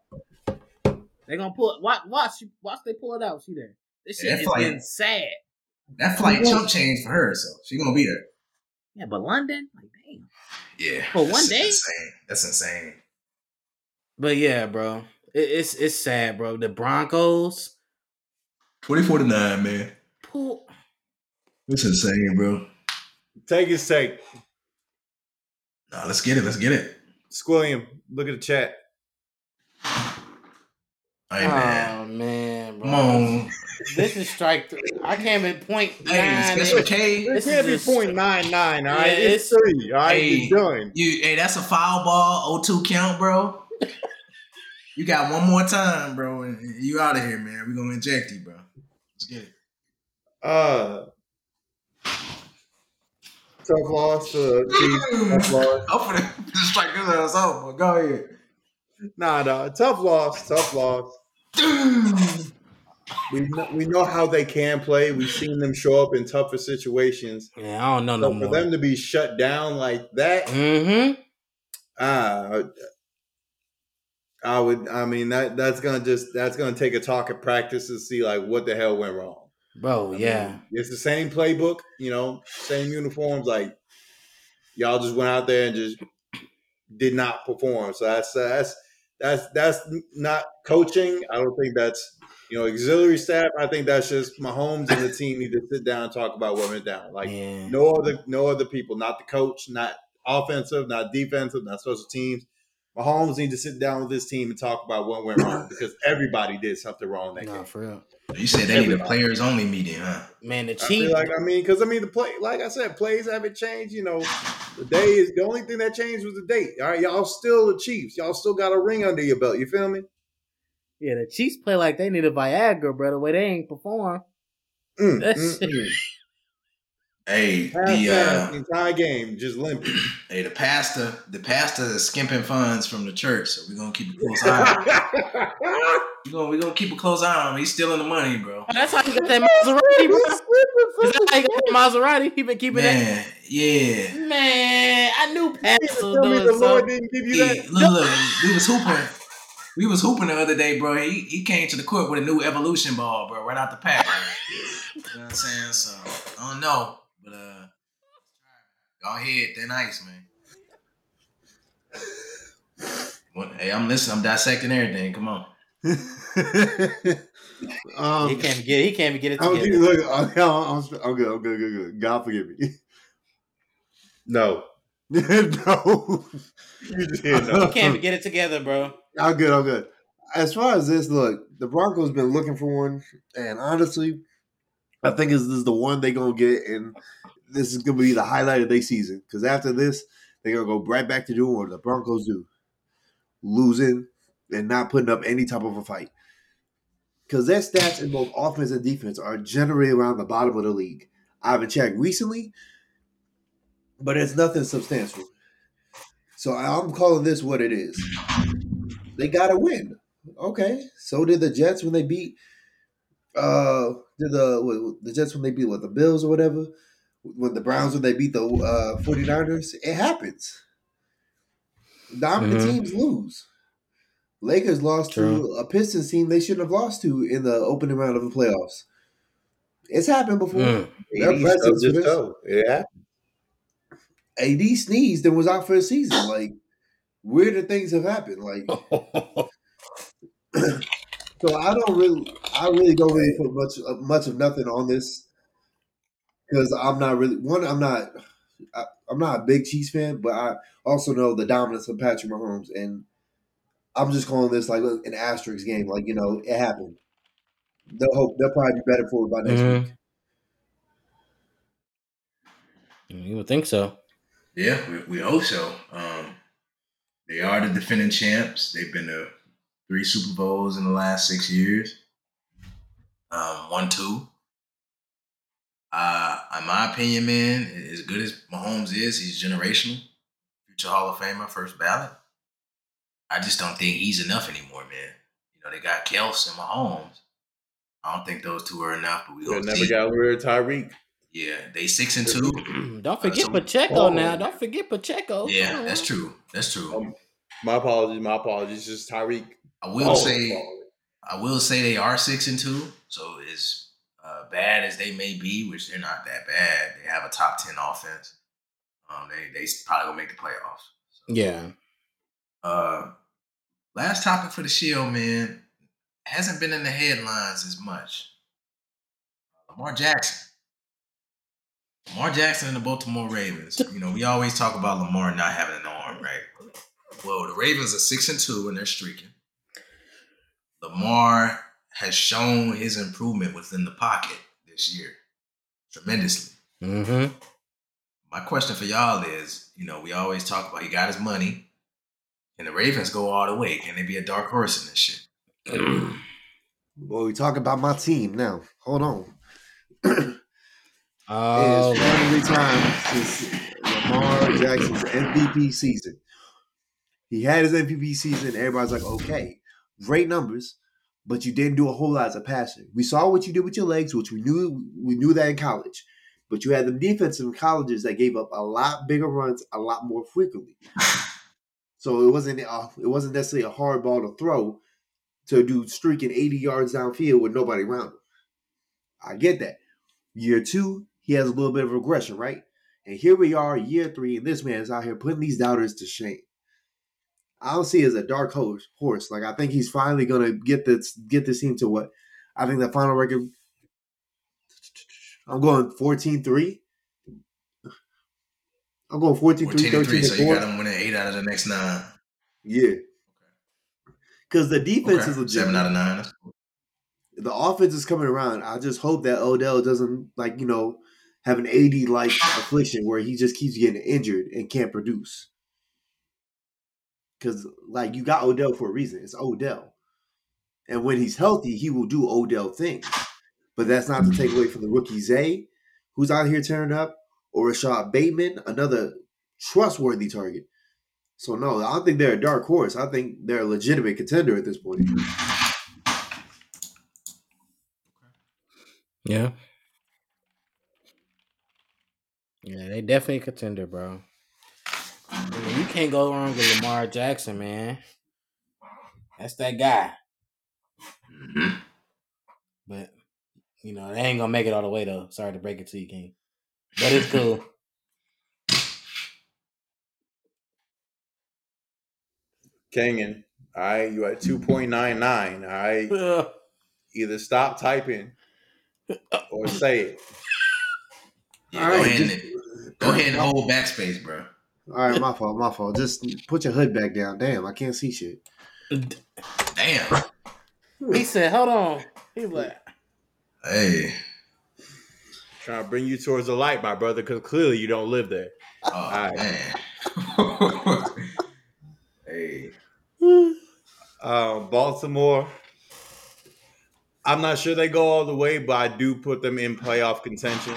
They gonna pull it. Watch, watch, watch. They pull it out. She there. This shit Yeah, has flight. been sad. That flight chump change for her, so she gonna be there. Yeah, but London, like damn. Yeah. For one day? insane. That's insane. But yeah, bro, it's it's sad, bro. The Broncos Twenty-four to nine, man. pull. That's insane, bro. Take his take. Nah, let's get it. Let's get it. Squilliam, look at the chat. Hey, man. Oh man, bro. Come on. This is strike three. I came in point Hey, nine. Special K. This It can't is be point nine nine. All right, Yeah, it's, it's- three. All right, Hey. it's done. You, hey, that's a foul ball. 0-2 count, bro. You got one more time, bro, and you out of here, man. We're gonna inject you, bro. Let's get it. Uh, tough loss for the Chiefs. Tough loss. Hopefully, [laughs] just strike this ass out, but go ahead. Nah, nah, tough loss. Tough loss. We know, we know how they can play. We've seen them show up in tougher situations. Yeah, I don't know no So for more. them to be shut down like that, Mm-hmm. ah, I would. I mean that that's gonna just that's gonna take a talk at practice to see like what the hell went wrong. Bro, I yeah. mean, it's the same playbook, you know, same uniforms. Like y'all just went out there and just did not perform. So that's that's that's that's not coaching. I don't think that's you know auxiliary staff. I think that's just Mahomes and the team need to sit down and talk about what went down. Like yeah. no other no other people, not the coach, not offensive, not defensive, not special teams. Mahomes need to sit down with his team and talk about what went wrong [coughs] because everybody did something wrong that Nah, game. for real. You said they need a players only meeting, huh? Man, the I feel Chiefs. like I mean, because I mean the play, like I said, plays haven't changed. You know, the day is the only thing that changed was the date. All right, y'all still the Chiefs. Y'all still got a ring under your belt. You feel me? yeah, the Chiefs play like they need a Viagra, bro. The way they ain't perform. Mm, That mm, shit- mm. Hey, Half the time, uh, entire game just limping. [clears throat] hey, the pastor, the pastor is skimping funds from the church, so we're gonna keep a close eye. on him. [laughs] We're gonna we're gonna keep a close eye on him. He's stealing the money, bro. Oh, that's how you got that Maserati, bro. Is that how you got that Maserati? He been keeping Man, yeah. Man, I knew Pastor was Tell me doing the Lord didn't give you Hey, that. look, look, we was hooping. we was hooping the other day, bro. He he came to the court with a new evolution ball, bro, right out the pack. You know what I'm saying? So I don't know, but go ahead, thin ice, man. Well, hey, I'm listening. I'm dissecting everything. Come on. [laughs] um, he can't get. He can't even get it I'm, together. look, I'm, I'm, I'm good. I'm good. Good. Good. God forgive me. [laughs] No. [laughs] no, You did He no. can't even get it together, bro. I'm good. I'm good. As far as this, look, the Broncos been looking for one, and honestly, I think this is the one they gonna get, and this is gonna be the highlight of their season. Because after this, they're gonna go right back to doing what the Broncos do, losing and not putting up any type of a fight. Because their stats in both offense and defense are generally around the bottom of the league. I haven't checked recently, but it's nothing substantial. So I'm calling this what it is. They got to win. Okay. So did the Jets when they beat uh did the the Jets when they beat what the Bills or whatever. When the Browns when they beat the uh 49ers, it happens. Dominant Mhm. teams lose. Lakers lost to a Pistons team they shouldn't have lost to in the opening round of the playoffs. It's happened before. Mm. AD presidents stubbed for his Yeah. AD sneezed and was out for a season. Like weirder things have happened. Like [laughs] [clears throat] so, I don't really, I really don't really put much much of nothing on this because I'm not really one. I'm not, I, I'm not a big Chiefs fan, but I also know the dominance of Patrick Mahomes, and I'm just calling this like an asterisk game. Like you know, it happened. They'll hope they'll probably be better for it by next Mhm. week. you would think so. Yeah, we, we hope so. Um, they are the defending champs. They've been to three Super Bowls in the last six years. Um, one, two. Uh, in my opinion, man, as good as Mahomes is, he's generational, future Hall of Famer, first ballot. I just don't think he's enough anymore, man. You know, they got Kels and Mahomes. I don't think those two are enough, but we They never see. got rid of Tyreek. Yeah, they six and two. [clears throat] Don't forget so- Pacheco Oh. now. Don't forget Pacheco. Yeah, Come that's true. That's true. Um, my apologies. My apologies. Just Tyreek. I will Oh, say apologies. I will say they are six and two. So as uh, bad as they may be, which they're not that bad, they have a top ten offense. Um, they they probably gonna make the playoffs. So, Yeah. Uh, last topic for the shield, man, hasn't been in the headlines as much. Lamar Jackson. Lamar Jackson and the Baltimore Ravens. [laughs] You know, we always talk about Lamar not having an arm, right? Well, the Ravens are six and two and they're streaking. Lamar has shown his improvement within the pocket this year tremendously. Mm-hmm. My question for y'all is, you know, we always talk about he got his money, and the Ravens go all the way. Can they be a dark horse in this shit? Well, we talk about my team now. Hold on. [clears throat] Oh, It's finally time since Lamar Jackson's MVP season. He had his MVP season. Everybody's like, okay, great numbers, but you didn't do a whole lot as a passer. We saw what you did with your legs, which we knew we knew that in college. But you had them defensive colleges that gave up a lot bigger runs a lot more frequently. [sighs] So it wasn't uh, it wasn't necessarily a hard ball to throw to do streaking 80 yards downfield with nobody around him. I get that. Year two, he has a little bit of regression, right? And here we are, year three, and this man is out here putting these doubters to shame. I don't see as a dark horse. Horse, like I think he's finally gonna get this get this team to what I think the final record. I'm going 14-3. I'm going 14-3, 14 and 13 3, so you got them winning eight out of the next nine. Yeah. Because the defense Okay. is legit. Seven out of nine. Cool. the offense is coming around. I just hope that Odell doesn't like you know have an AD like affliction where he just keeps getting injured and can't produce. Because like you got Odell for a reason. It's Odell, and when he's healthy, he will do Odell things. But that's not to take away from the rookie Zay, who's out here tearing up, or Rashod Bateman, another trustworthy target. So no, I don't think they're a dark horse. I think they're a legitimate contender at this point. yeah. Yeah, they definitely a contender, bro. I you can't go wrong with Lamar Jackson, man. That's that guy. hmm But you know, they ain't gonna make it all the way though. Sorry to break it to you, King. But it's cool. [laughs] Kangan, all right, you at 2.99. All right, [laughs] either stop typing or say it. Yeah, All go, right, ahead just- and, go ahead and hold backspace, bro. All right, my fault, my fault. Just put your hood back down. Damn, I can't see shit. Damn. He said, "Hold on." He was like, Hey. Trying to bring you towards the light, my brother, because clearly you don't live there. Oh right. man. [laughs] hey. Um, Baltimore. I'm not sure they go all the way, but I do put them in playoff contention.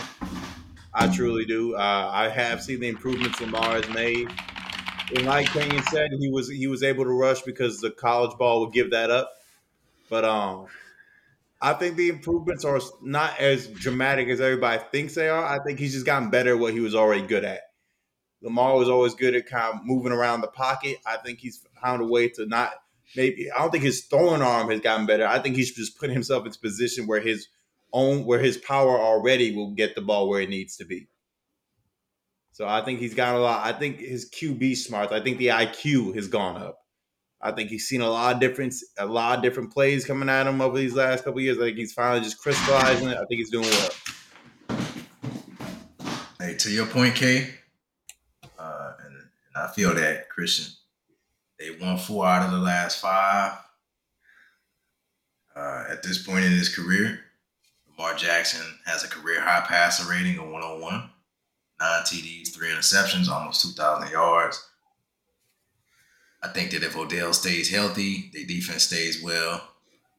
I truly do. Uh, I have seen the improvements Lamar has made. And like Kenyon said, he was he was able to rush because the college ball would give that up. But um, I think the improvements are not as dramatic as everybody thinks they are. I think he's just gotten better at what he was already good at. Lamar was always good at kind of moving around the pocket. I think he's found a way to not maybe. I don't think his throwing arm has gotten better. I think he's just put himself in position where his own where his power already will get the ball where it needs to be. So I think he's got a lot. I think his QB smarts. I think the IQ has gone up. I think he's seen a lot of different a lot of different plays coming at him over these last couple years. I think he's finally just crystallizing it. I think he's doing well. Hey, to your point, K. Uh, and, and I feel that Christian. They won four out of the last five. Uh, at this point in his career, Lamar Jackson has a career high passer rating of 101, nine TDs, three interceptions, almost 2,000 yards. I think that if Odell stays healthy, their defense stays well,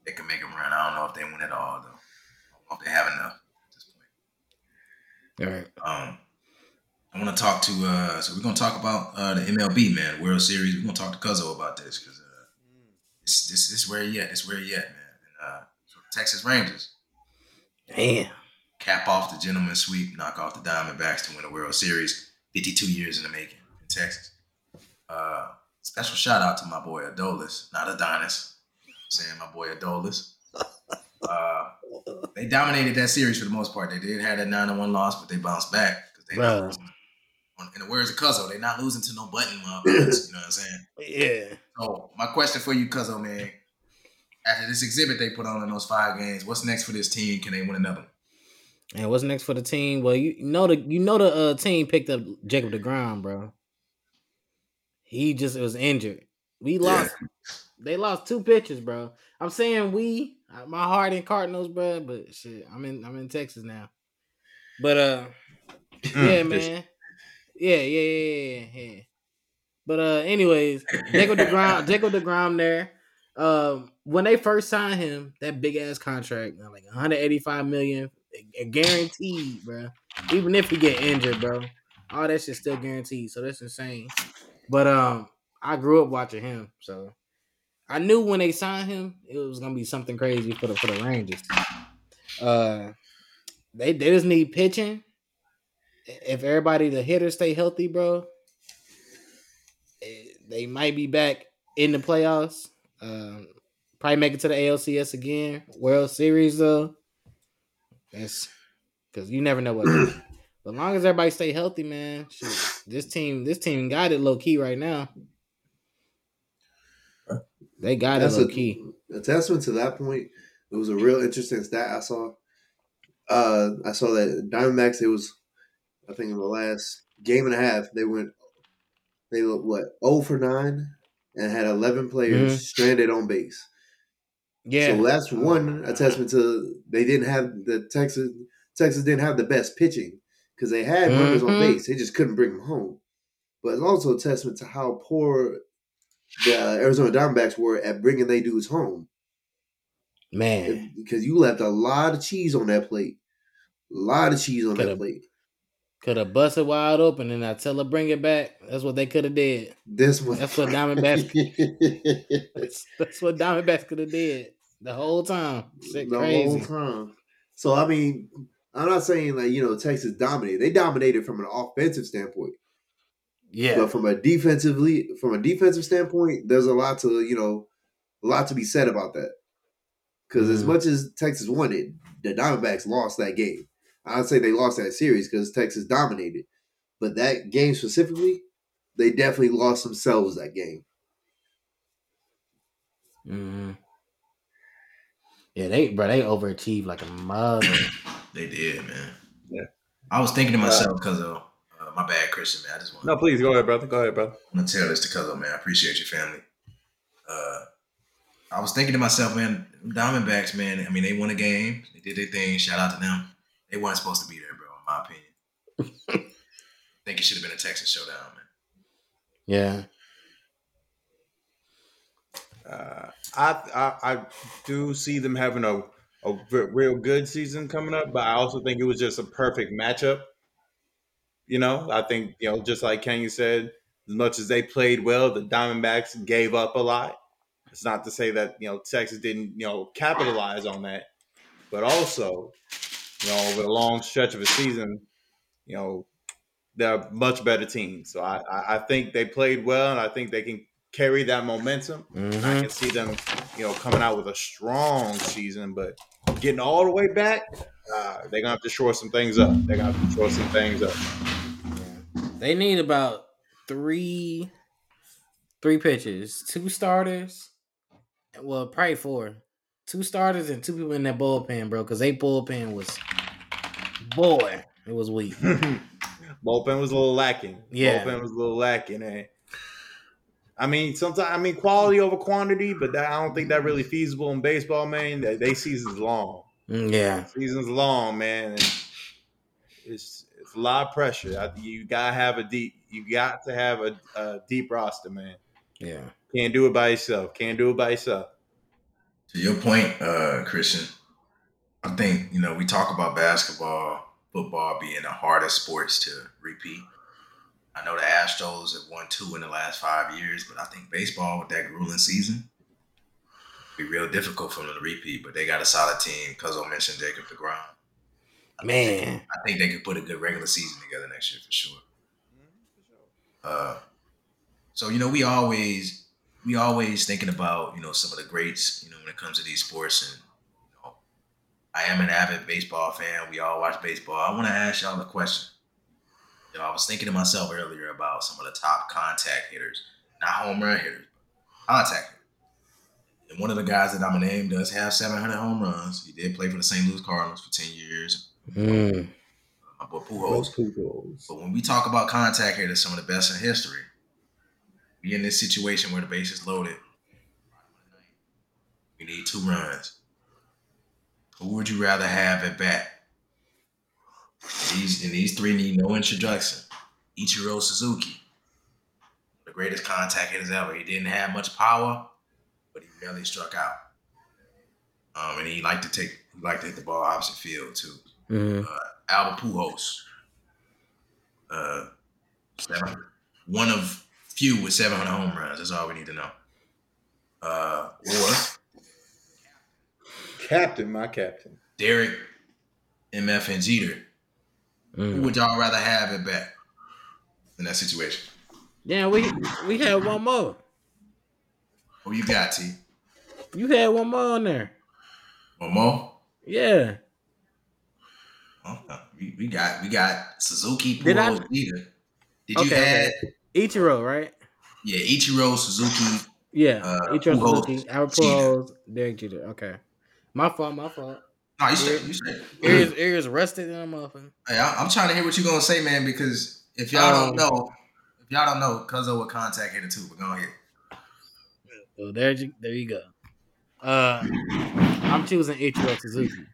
they can make them run. I don't know if they win it all, though. I don't know if they have enough at this point. "All right, Um, I want to talk to. Uh, so we're gonna talk about uh, the MLB man World Series. We're gonna talk to Cuzzo about this because uh, this this this where he at. This where he at, man. And, uh, so Texas Rangers damn." cap off the gentleman sweep, knock off the Diamondbacks to win the World Series. Fifty-two years in the making in Texas. Uh, special shout out to my boy Adolis, not Adonis. I'm saying my boy Adolis. [laughs] Uh, they dominated that series for the most part. They did have that nine to one loss, but they bounced back because they losing. In the words of Cuzzo, they're not losing to no button motherfuckers. you know what I'm saying? Yeah. So my question for you, Cuzzo, man, after this exhibit they put on in those five games, what's next for this team? Can they win another? And what's next for the team? Well, you know the you know the uh, team picked up Jacob Degrom, bro. He just was injured. We lost. They lost two pitchers, bro. I'm saying we. uh, My heart in Cardinals, bro. But shit, I'm in. I'm in Texas now. But uh, [laughs] yeah, man. Yeah, yeah, yeah, yeah, yeah. But uh, anyways, Jacob [laughs] Degrom, Jacob Degrom there. Um, when they first signed him, that big ass contract, like 185 million, guaranteed, bro. Even if he get injured, bro, all that shit still guaranteed. So that's insane. But um, I grew up watching him, so I knew when they signed him, it was gonna be something crazy for the for the Rangers. Uh, they they just need pitching. If everybody the hitters stay healthy, bro, eh, they might be back in the playoffs. Um, probably make it to the ALCS again. World Series though. That's because you never know what. [clears throat] but as long as everybody stay healthy, man, shit, this team, this team got it low key right now. They got That's it low a, key. a testament to that point. It was a real interesting stat I saw. Uh, I saw that Diamondbacks. It was, I think, in the last game and a half, they went, they what, zero for nine, and had eleven players Mhm. stranded on base. Yeah, So that's one a testament to they didn't have the Texas. Texas didn't have the best pitching because they had runners on Mhm. base. They just couldn't bring them home. But it's also a testament to how poor the Arizona Diamondbacks were at bringing their dudes home man. because you left a lot of cheese on that plate. A lot of cheese on that Could've- plate. Could have busted wide open and I tell her bring it back. That's what they could have did. This one. That's what Diamondbacks. [laughs] That's, that's what Diamondbacks could have did the whole time. Shit the crazy. whole time. So I mean, I'm not saying like you know Texas dominated. They dominated from an offensive standpoint. Yeah. But from a defensively, from a defensive standpoint, there's a lot to you know a lot to be said about that. Because as Mhm. much as Texas won it, the Diamondbacks lost that game. I'd say they lost that series because Texas dominated. But that game specifically, they definitely lost themselves that game. hmm Yeah, they bro, they overachieved like a mother. [coughs] They did, man. Yeah. I was thinking to myself because of uh, my bad, Christian man. I just want No, please go ahead, brother. Go ahead, brother. I'm gonna tell this to Cuzzo, man. I appreciate your family. Uh, I was thinking to myself, man, Diamondbacks, man. I mean, they won a game. They did their thing. Shout out to them. They weren't supposed to be there, bro. In my opinion, I [laughs] think it should have been a Texas showdown, man. yeah. Uh, I, I I do see them having a a real good season coming up, but I also think it was just a perfect matchup. You know, I think you know, just like Kenny said, as much as they played well, the Diamondbacks gave up a lot. It's not to say that you know Texas didn't you know capitalize on that, but also, you know, over a long stretch of a season, you know, they're a much better team. So I I, I think they played well, and I think they can carry that momentum. I hmm can see them, you know, coming out with a strong season, but getting all the way back, uh, they're gonna have to shore some things up. They're gonna have to shore some things up. They need about three three pitches, two starters. Well, probably four. Two starters and two people in that bullpen, bro. Because they bullpen was boy, it was weak. [laughs] Bullpen was a little lacking. Yeah. Bullpen was a little lacking, and I mean, sometimes I mean quality over quantity, but that, I don't think that really feasible in baseball, man. They, they seasons long, Mm, Yeah. seasons long, man. And it's it's a lot of pressure. You gotta have a deep, you got to have a, a deep roster, man. Yeah. Can't do it by yourself. Can't do it by yourself. To your point, uh, Christian, I think you know we talk about basketball, football being the hardest sports to repeat. I know the Astros have won two in the last five years, but I think baseball with that grueling season be real difficult for them to repeat. But they got a solid team. Cuzzo mentioned Jacob Degrom. Man. I think they could put a good regular season together next year for sure. Uh, so you know, we always we always thinking about you know some of the greats. You know, when it comes to these sports, and you know, I am an avid baseball fan. We all watch baseball. I want to ask y'all a question. You know, I was thinking to myself earlier about some of the top contact hitters, not home run hitters, but contact hitters. And one of the guys that I'm gonna name does have 700 home runs. He did play for the St. Louis Cardinals for 10 years. Mm. My boy Pujols. Pujols. But when we talk about contact hitters, some of the best in history, we in this situation where the base is loaded. We need two runs. Who would you rather have at bat? These and these three need no introduction. Ichiro Suzuki, the greatest contact hitters ever. He didn't have much power, but he barely struck out. Um, and he liked to take, he liked to hit the ball opposite field too. Mm. Albert Pujols. Uh, one of few with 700 home runs. That's all we need to know. Uh, or Captain, my captain. Derek, MF, and Jeter. Who Mm. would y'all rather have at bat in that situation? Yeah, we we had one more. Who you got, T? You had one more on there. One more? Yeah. No. we, we got we got Suzuki, Did I- Pujols, Jeter. Did you Okay, add? Ichiro, right? Yeah, Ichiro, Suzuki. Yeah. Uh, Ichiro Pujols, Suzuki, Albert. Pujols, Derek Jeter. Okay. My fault, my fault. No, you said you said. Ears, ears rusted in a motherfucker. Hey, I- I'm trying to hear what you're gonna say, man, because if y'all Um, don't know, if y'all don't know, Cuzzo would contact hitter too. But go ahead. So there, you, there you go. Uh, I'm choosing Ichiro Suzuki.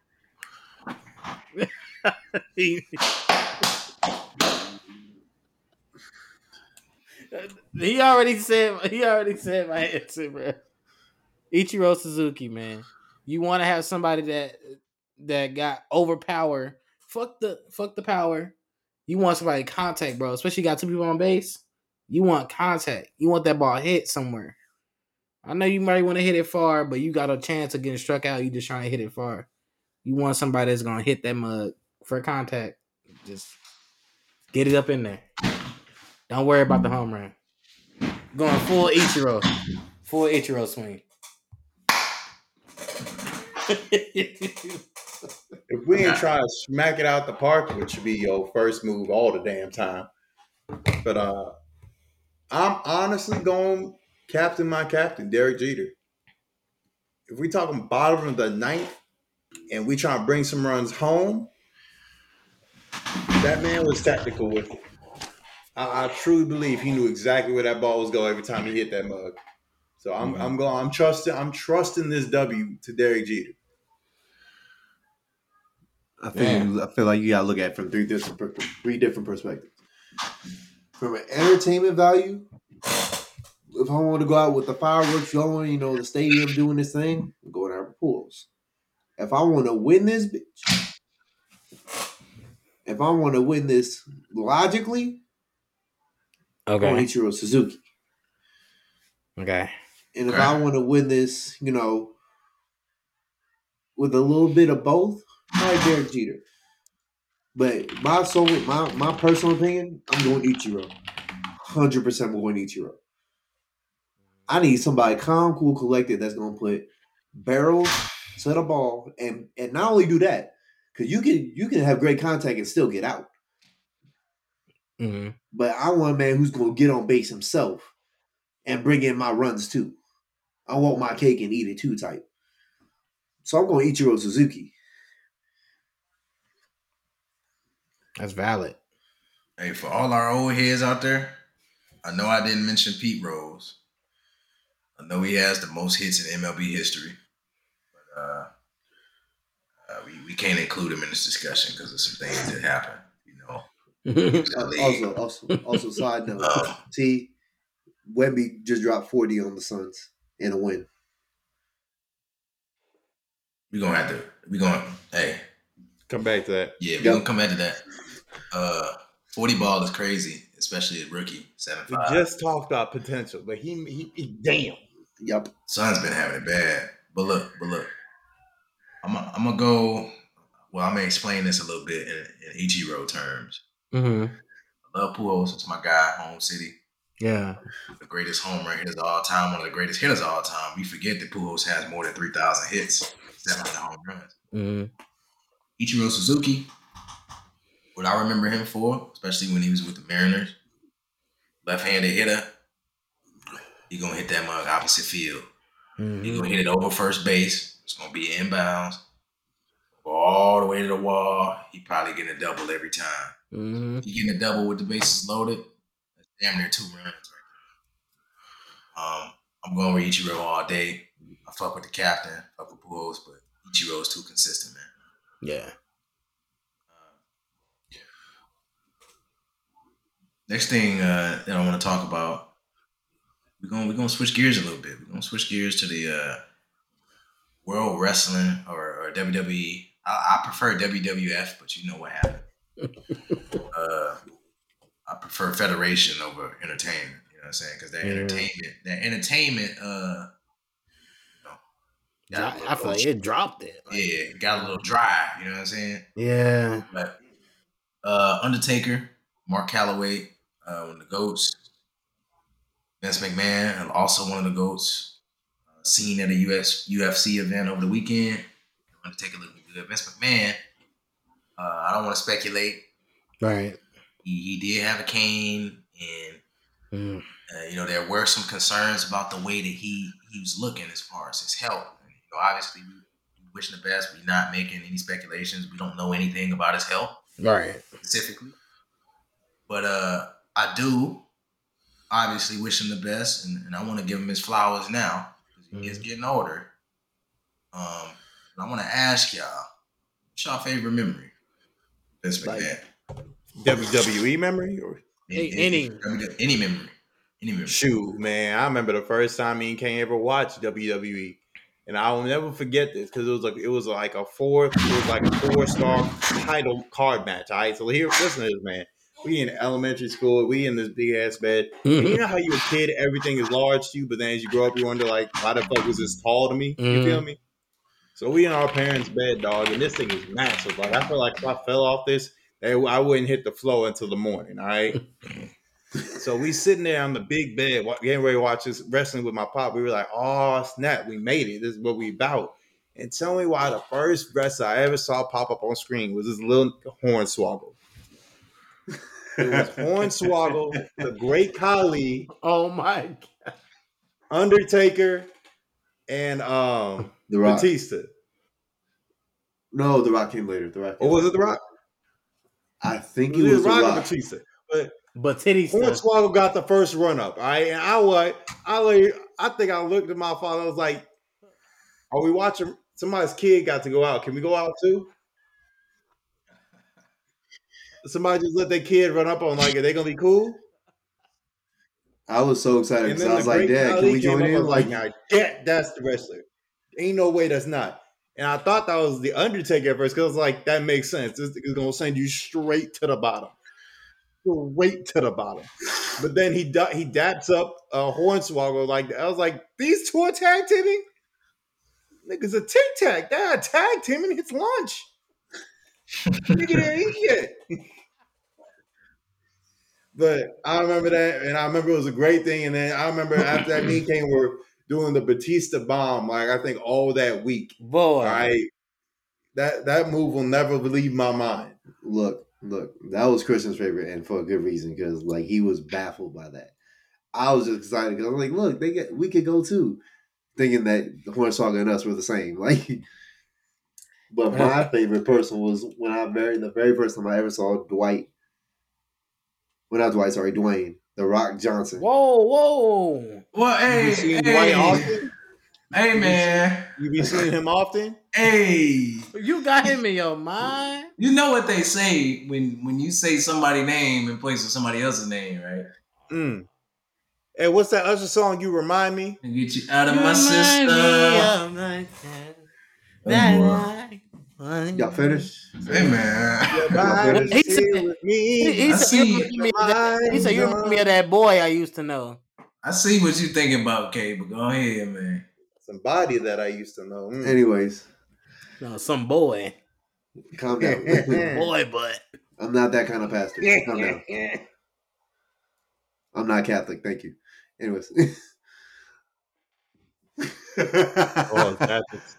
[laughs] [laughs] he, already said he already said my answer, bro. Ichiro Suzuki, man. You want to have somebody that that got overpower. Fuck the fuck the power. You want somebody contact, bro. Especially got two people on base. You want contact. You want that ball hit somewhere. I know you might want to hit it far, but you got a chance of getting struck out. You just trying to hit it far. You want somebody that's gonna hit that mug for contact. Just get it up in there. Don't worry about the home run. Going full Ichiro, full Ichiro swing. [laughs] If we ain't trying to smack it out the park, which should be your first move all the damn time. But uh I'm honestly going captain my captain, Derek Jeter. If we talking bottom of the ninth and we trying to bring some runs home, that man was tactical with it. I, I truly believe he knew exactly where that ball was going every time he hit that mug. So I'm Mhm. I'm going I'm trusting I'm trusting this W to Derek Jeter. I feel you, I feel like you gotta look at it from three different three different perspectives. From an entertainment value, if I want to go out with the fireworks going, you know, the stadium doing this thing, I'm going out with Pujols. If I want to win this bitch, if I want to win this logically, I'm going okay. Ichiro Suzuki. Okay. And if Okay. I want to win this, you know, with a little bit of both, I Derek Jeter. But my soul, my my personal opinion, I'm going Ichiro. Hundred percent, I'm going Ichiro. I need somebody calm, cool, collected that's gonna put barrels to the ball, and and not only do that, because you can you can have great contact and still get out. Hmm But I want a man who's gonna get on base himself and bring in my runs too. I want my cake and eat it too type. So I'm going to eat Ichiro Suzuki. That's valid. Hey, for all our old heads out there, I know I didn't mention Pete Rose. I know he has the most hits in MLB history, but uh, uh, we, we can't include him in this discussion because of some things that happened. You know, Uh, also, also, also, side note: Um, T. Wemby just dropped 40 on the Suns in a win. We're gonna have to. We're gonna. Hey, Come back to that. yeah, we Yep. gonna come back to that. Uh, Forty ball is crazy, especially a rookie seven We just talked about potential, but he, he, he damn. Yep. Son's been having it bad. But look, but look, I'm i I'm gonna go. Well, I'm gonna explain this a little bit in, in Ichiro terms. Hmm I love Pujols. It's my guy, home city, Yeah. the greatest home run hitters of all time, one of the greatest hitters of all time. We forget that Pujols has more than three thousand hits, seven hundred home runs. hmm Ichiro Suzuki, what I remember him for, especially when he was with the Mariners, left-handed hitter. He gonna hit that mug opposite field. He hmm gonna hit it over first base. It's gonna be inbounds. Go all the way to the wall. He probably getting a double every time. Hmm He getting a double with the bases loaded. That's damn near two runs right there. Um, I'm going with Ichiro all day. I fuck with the captain, fuck with Pujols, but Ichiro is too consistent, man. Yeah. Next thing uh, that I want to talk about, we're gonna we're gonna switch gears a little bit. We're gonna switch gears to the uh, World Wrestling or, or WWE. I, I prefer WWF, but you know what happened. Uh, I prefer Federation over Entertainment. You know what I'm saying? Because that Yeah. entertainment, that entertainment, uh, you know, I, I feel like it dropped it. Like, yeah, it got a little dry. You know what I'm saying? Yeah. But uh, Undertaker, Mark Calaway, uh, one of the goats. Vince McMahon, also one of the goats. Uh, seen at a US UFC event over the weekend. Undertaker looking good. Vince McMahon. Uh, I don't want to speculate. Right. He, he did have a cane, and Mm. uh, you know there were some concerns about the way that he he was looking as far as his health. You know, obviously, we, wishing the best. We're not making any speculations. We don't know anything about his health Right. specifically. But uh I do obviously wish him the best and, and I want to give him his flowers now. 'cause He is getting older. Um but I want to ask y'all, what's y'all favorite memory? Vince Like- McMahon. WWE E memory or Hey, any. any memory. Any memory. shoot, man. I remember the first time me and Kane ever watched WWE, and I will never forget this because it was like it was like a four, it was like a four star title card match. All right, so here, listen to this, man. We in elementary school, we in this big ass bed. And you know how you a kid, everything is large to you, but then as you grow up, you wonder like, why the fuck was this tall to me? You Mhm. feel me? So we in our parents' bed, dog, and this thing is massive. Like I feel like if I fell off this, I wouldn't hit the floor until the morning. All right. [laughs] so we sitting there on the big bed, getting ready to watch this wrestling with my pop. We were like, "Oh snap, we made it! This is what we about." And tell me why the first wrestler I ever saw pop up on screen was this little Hornswoggle. It was [laughs] Hornswoggle, the Great Khali, Oh my god. Undertaker, and um The Rock. Batista. No, The Rock came later. The Rock. Or Came oh, was it The Rock? I think It it was The Rock or Rock. Batista. But But titty stuff. Hornswoggle got the first run up. All right. And I was I like I think I looked at my father, I was like, Are we watching somebody's kid got to go out? Can we go out too? Somebody just let their kid run up on like, are they gonna be cool? I was so excited because I was like, Great Dad, can we join in? was Like, now that that's the wrestler. Ain't no way that's not. And I thought that was the Undertaker at first because like that makes sense. This is gonna send you straight to the bottom, straight to the bottom. But then he da- he daps up a Hornswoggle like that. I was like, these two are tag teaming. Niggas a tic tac. Are tag teaming. It's lunch. [laughs] Nigga, they ain't yet. But I remember that, and I remember it was a great thing. And then I remember after that, me came were doing the Batista bomb, like I think all that week. Boy. All right, that that move will never leave my mind. look, look, that was Christian's favorite, and for a good reason because like he was baffled by that. I was just excited because I'm like, look, they get we could go too, thinking that the Hornswoggle and us were the same. [laughs] Like, but my favorite person was when I very the very first time I ever saw Dwight. Well, not Dwight, sorry, Dwayne, The Rock Johnson. Whoa, whoa. Well, hey, you seen hey, Dwight often? hey, man, You be seeing him often? hey. You got him in your mind. You know what they say when when you say somebody's name in place of somebody else's name, right? Mm. Hey, what's that other song? You remind me. And get you out of You my remind me system. Y'all finished? Hey man, Ride He said- with me. He, he said, you remind me of that, he said, you remind me of that boy I used to know. I see what you're thinking about, K, but go ahead, man. Somebody that I used to know. Mm. Anyways, No, some boy. calm down. [laughs] Boy, but. I'm not that kind of pastor. Calm down. I'm not Catholic. Thank you. Anyways. all [laughs] the Catholics.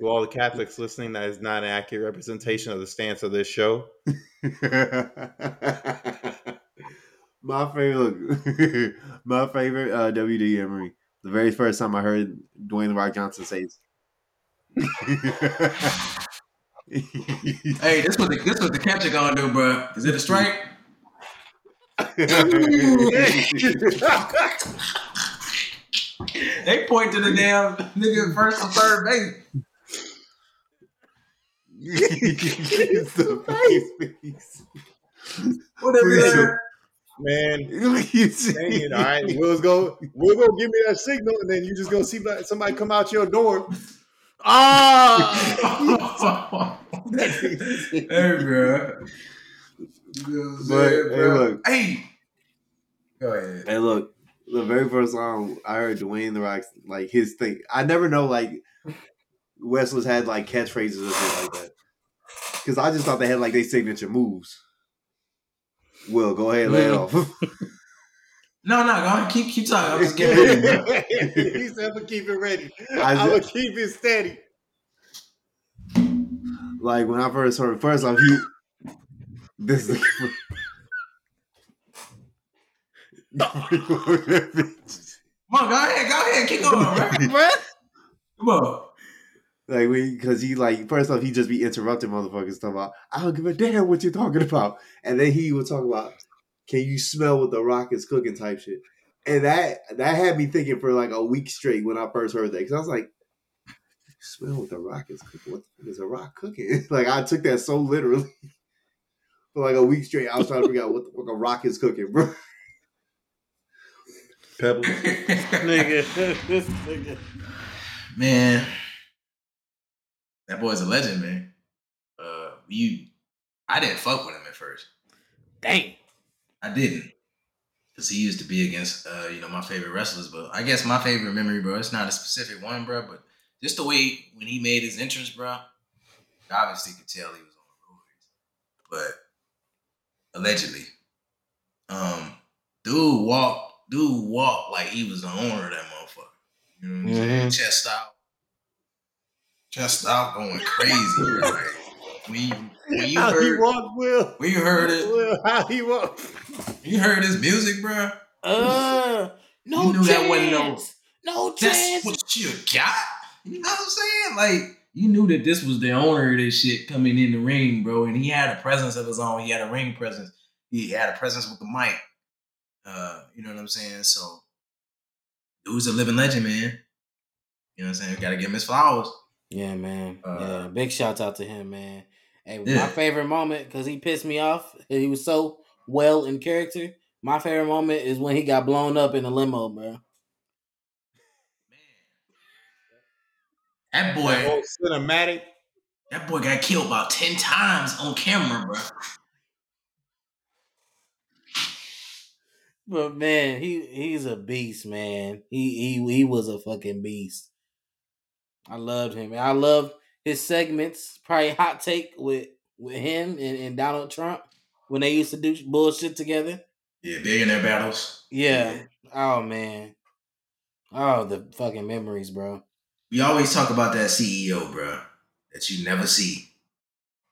To all the Catholics listening, that is not an accurate representation of the stance of this show. [laughs] my favorite, [laughs] my favorite uh, WWE memory. The very first time I heard Dwayne the Rock Johnson say, Hey, this was the this what the catcher gonna do, bro. Is it a strike? [laughs] They point to the damn nigga first and third base. It's the face. Whatever. Appreciate that- Man, You see? dang it, all right. Will's go, Will go give me that signal, and then you just go see somebody come out your door. Oh! hey, bro. But, hey, look. Hey, go ahead. Hey, look, the very first song I heard Dwayne the Rock's like his thing. I never know like Wrestlers had like catchphrases or something like that. Because I just thought they had like their signature moves. Will go ahead, lay it off. [laughs] No, no, go ahead. Keep keep talking. I'm just getting ready. bro. [laughs] he said, "I'm gonna keep it ready. I I'm gonna keep it steady." like when I first heard first off, he [laughs] this is Come on, go ahead, go ahead, keep going, bro. Come on. Like we, because he like first off he just be interrupting motherfuckers talking about I don't give a damn what you're talking about, and then he would talk about can you smell what the rock is cooking type shit, and that that had me thinking for like a week straight when I first heard that because I was like, you smell what the rock is cooking. What the fuck is a rock cooking? [laughs] like I took that so literally [laughs] for like a week straight. I was trying to figure out what the fuck a rock is cooking, bro. Pebbles. [laughs] nigga. this nigga. man, that boy's a legend, man. Uh, you, I didn't fuck with him at first. Dang. I didn't, because he used to be against, uh, you know, my favorite wrestlers. But I guess my favorite memory, bro, it's not a specific one, bro, but just the way when he made his entrance, bro, obviously could tell he was on the roids. But allegedly, um, dude walked, dude walked like he was the owner of that motherfucker. You know what I'm saying? Mhm. Chest out. Just stop going crazy. bro. Like, when you, when you How he heard walk, Will? when you heard it, Will, how he walk? you heard his music, bro. Uh, no You knew chance. that wasn't no- no That's chance. what you got. You know what I'm saying? Like you knew that this was the owner of this shit coming in the ring, bro, and he had a presence of his own. He had a ring presence. He had a presence with the mic. Uh, you know what I'm saying? So, dude's a living legend, man. You know what I'm saying? Got to give him his flowers. Yeah, man. Uh, yeah, big shout out to him, man. Hey, Yeah. my favorite moment because he pissed me off. [laughs] He was so well in character. My favorite moment is when he got blown up in the limo, bro. That Oh, boy, cinematic. that boy got killed about ten times on camera, bro. But man, he he's a beast, man. He he he was a fucking beast. I loved him. I loved his segments. Probably hot take with with him and, and Donald Trump when they used to do bullshit together. Yeah, billionaire battles. Yeah. Oh man. Oh, the fucking memories, bro. We always talk about that CEO, bro, that you never see.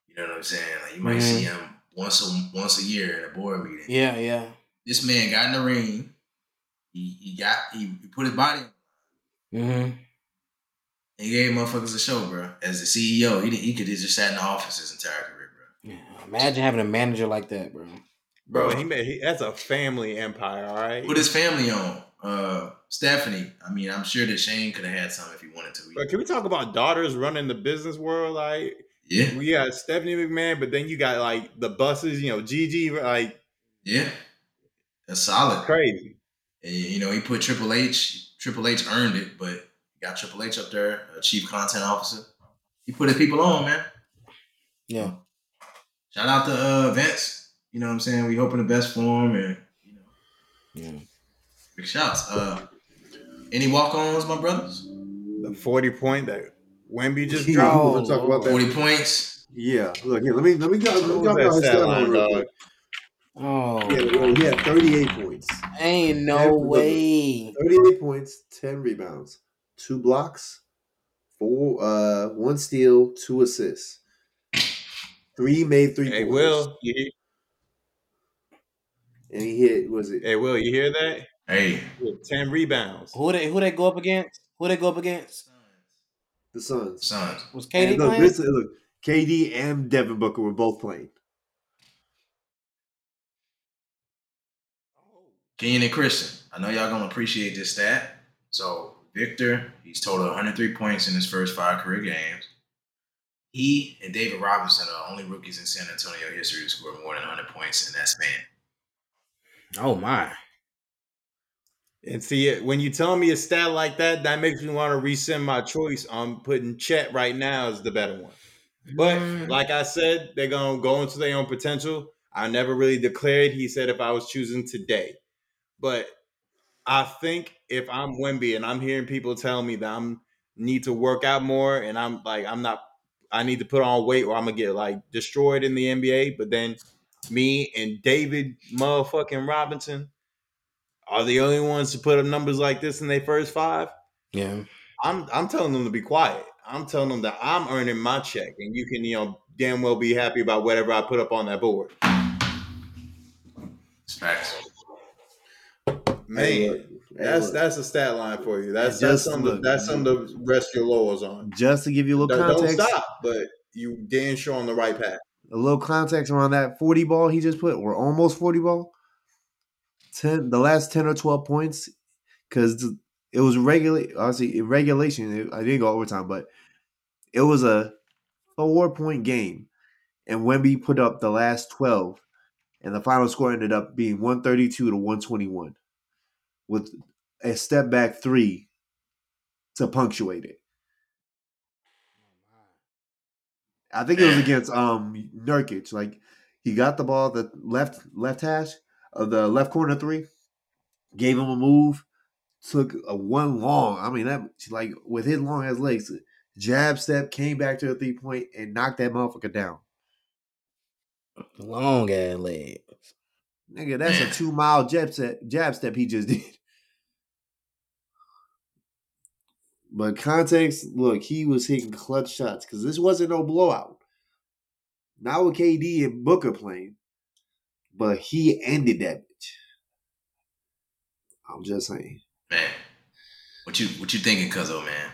You know what I'm saying? Like you might see him once a once a year in a board meeting. Yeah, yeah. This man got in the ring. He, he got he, he put his body. Mm-hmm. And he gave motherfuckers a show, bro. As the CEO, he he could have just sat in the office his entire career, bro. Yeah. Imagine having a manager like that, bro. Bro, he made he, that's a family empire, all right. Put his family on. Uh, Stephanie. I mean, I'm sure that Shane could have had some if he wanted to. Bro, can we talk about daughters running the business world? Like Yeah, we got Stephanie McMahon, but then you got like the Busses, you know, Gigi, like yeah. That's solid. crazy. And, you know, he put Triple H. Triple H earned it, but he got Triple H up there, a chief content officer. He put his people on, man. Yeah. Shout out to uh, Vince. You know what I'm saying? We hoping the best for him, and you know, Yeah. big shouts. Uh, any walk-ons, my brothers? The forty point that Wemby just Yeah, dropped. we're talk about that. Forty points. Yeah, look here. Let me let me go. Let me What drop that stat stat line, line real dog? quick. Oh, Yeah, well, he had 38 points. ain't no Every- way. 38 points, 10 rebounds, two blocks, four, uh, one steal, two assists. Three made three Hey, pointers. Will, you hear, and he hit was it hey, Will, you hear that? Hey, Ten rebounds. Who they who they go up against? Who they go up against? the Suns? Suns. Was And KD look, playing? this, look, KD and Devin Booker were both playing. Kenyon and Christian. I know y'all gonna appreciate this stat. So Victor, he's totaled 103 points in his first five career games. He and David Robinson are the only rookies in San Antonio history to score more than 100 points in that span. Oh my. And see, it when you tell me a stat like that, that makes me want to rescind my choice on putting Chet right now as the better one. But Mm. like I said, they're gonna go into their own potential. I never really declared. He said if I was choosing today, but I think if I'm Wemby and I'm hearing people tell me that I'm need to work out more and I'm like I'm not, I need to put on weight or I'm gonna get like destroyed in the NBA. But then me and David motherfucking Robinson are the only ones to put up numbers like this in their first five. Yeah. I'm I'm telling them to be quiet. I'm telling them that I'm earning my check, and you can you know damn well be happy about whatever I put up on that board. It's facts. Man, hey, that's look. that's a stat line for you. That's that's something look. that's something to rest your laurels on. Just to give you a little Don't, don't stop, but you damn sure on the right path. a little context around that 40 ball he just put, or almost 40 ball. 10, the last 10 or 12 points, because it was regular, obviously, in regulation, I didn't go overtime, but it was a four point game. And Wemby put up the last 12, and the final score ended up being 132 to 121 with a step back three to punctuate it. I think it was against um Nurkic. Like he got the ball the left left hash of the left corner three, gave him a move, took a one long. I mean that like with his long ass legs, jab step came back to the three point and knocked that motherfucker down. Long ass leg. Nigga, that's a two mile jab step jab step he just [laughs] did. But context, look, he was hitting clutch shots because this wasn't no blowout. Not with KD and Booker playing, but he ended that bitch. I'm just saying. Man, what you what you thinking, Cuzzo, man?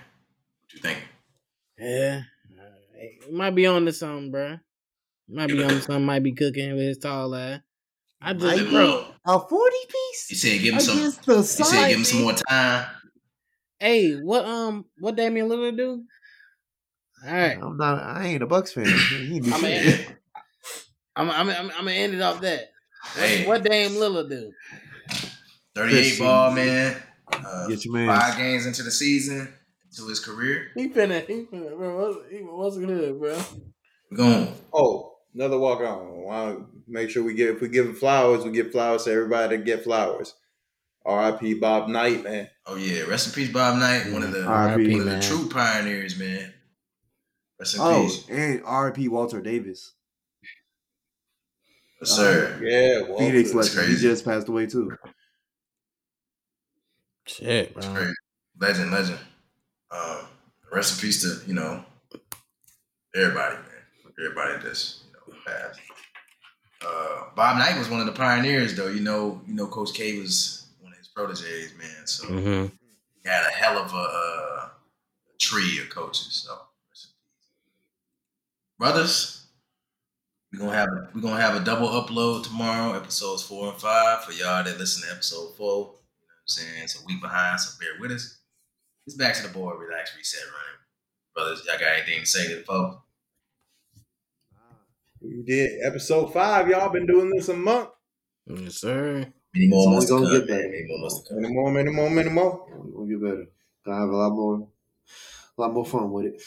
What you thinking? Yeah. Uh, it might be on to something, bro. Might be on to something, might be cooking with his tall ass. I just, Might bro. A 40 He piece said give him some. against the He said give him some more time. Hey, what um what Damian Lillard do? All right. I'm not. I ain't a Bucks fan. He I'm a, I'm I'm I'm, I'm gonna end it off that. What, Hey. what Dame Lillard do? 38 ball, man. Uh, Get your man. five games into the season, into his career. He finna, he finna, bro. What's, he, what's good, bro? We're going. Oh, another walk on. Want to make sure we get if we give him flowers, we give flowers to everybody that get flowers. R.I.P. Bob Knight, man. Oh yeah, rest in peace, Bob Knight, one of the R.I.P., one of the true pioneers, man. Rest in Oh, peace, and RP Walter Davis, yes, sir. Yeah, Walter. Phoenix that's legend. He just passed away too. Shit, That's bro. Legend, legend. Um, rest in peace to you know everybody, man. Everybody that's you know passed. Uh, Bob Knight was one of the pioneers, though. You know, you know, Coach K was one of his proteges, man. So Mm-hmm. he had a hell of a, uh, tree of coaches. So, rest in peace. brothers, we're gonna have we're gonna have a double upload tomorrow, episodes four and five for y'all that listen to episode four. You know what I'm saying? It's a week behind, so bear with us. It's back to the board, relax, reset, running. Brothers, y'all got anything to say to the folks? We did episode five. Y'all been doing this a month. Yes, sir. Many more It's only gonna get better. man. Many more. Many more, many more, many more. We'll get better. Gonna have a lot more, a lot more fun with it.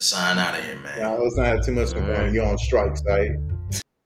Sign out of here, man. Now, let's not have too much fun. Alright. You're on strike, right?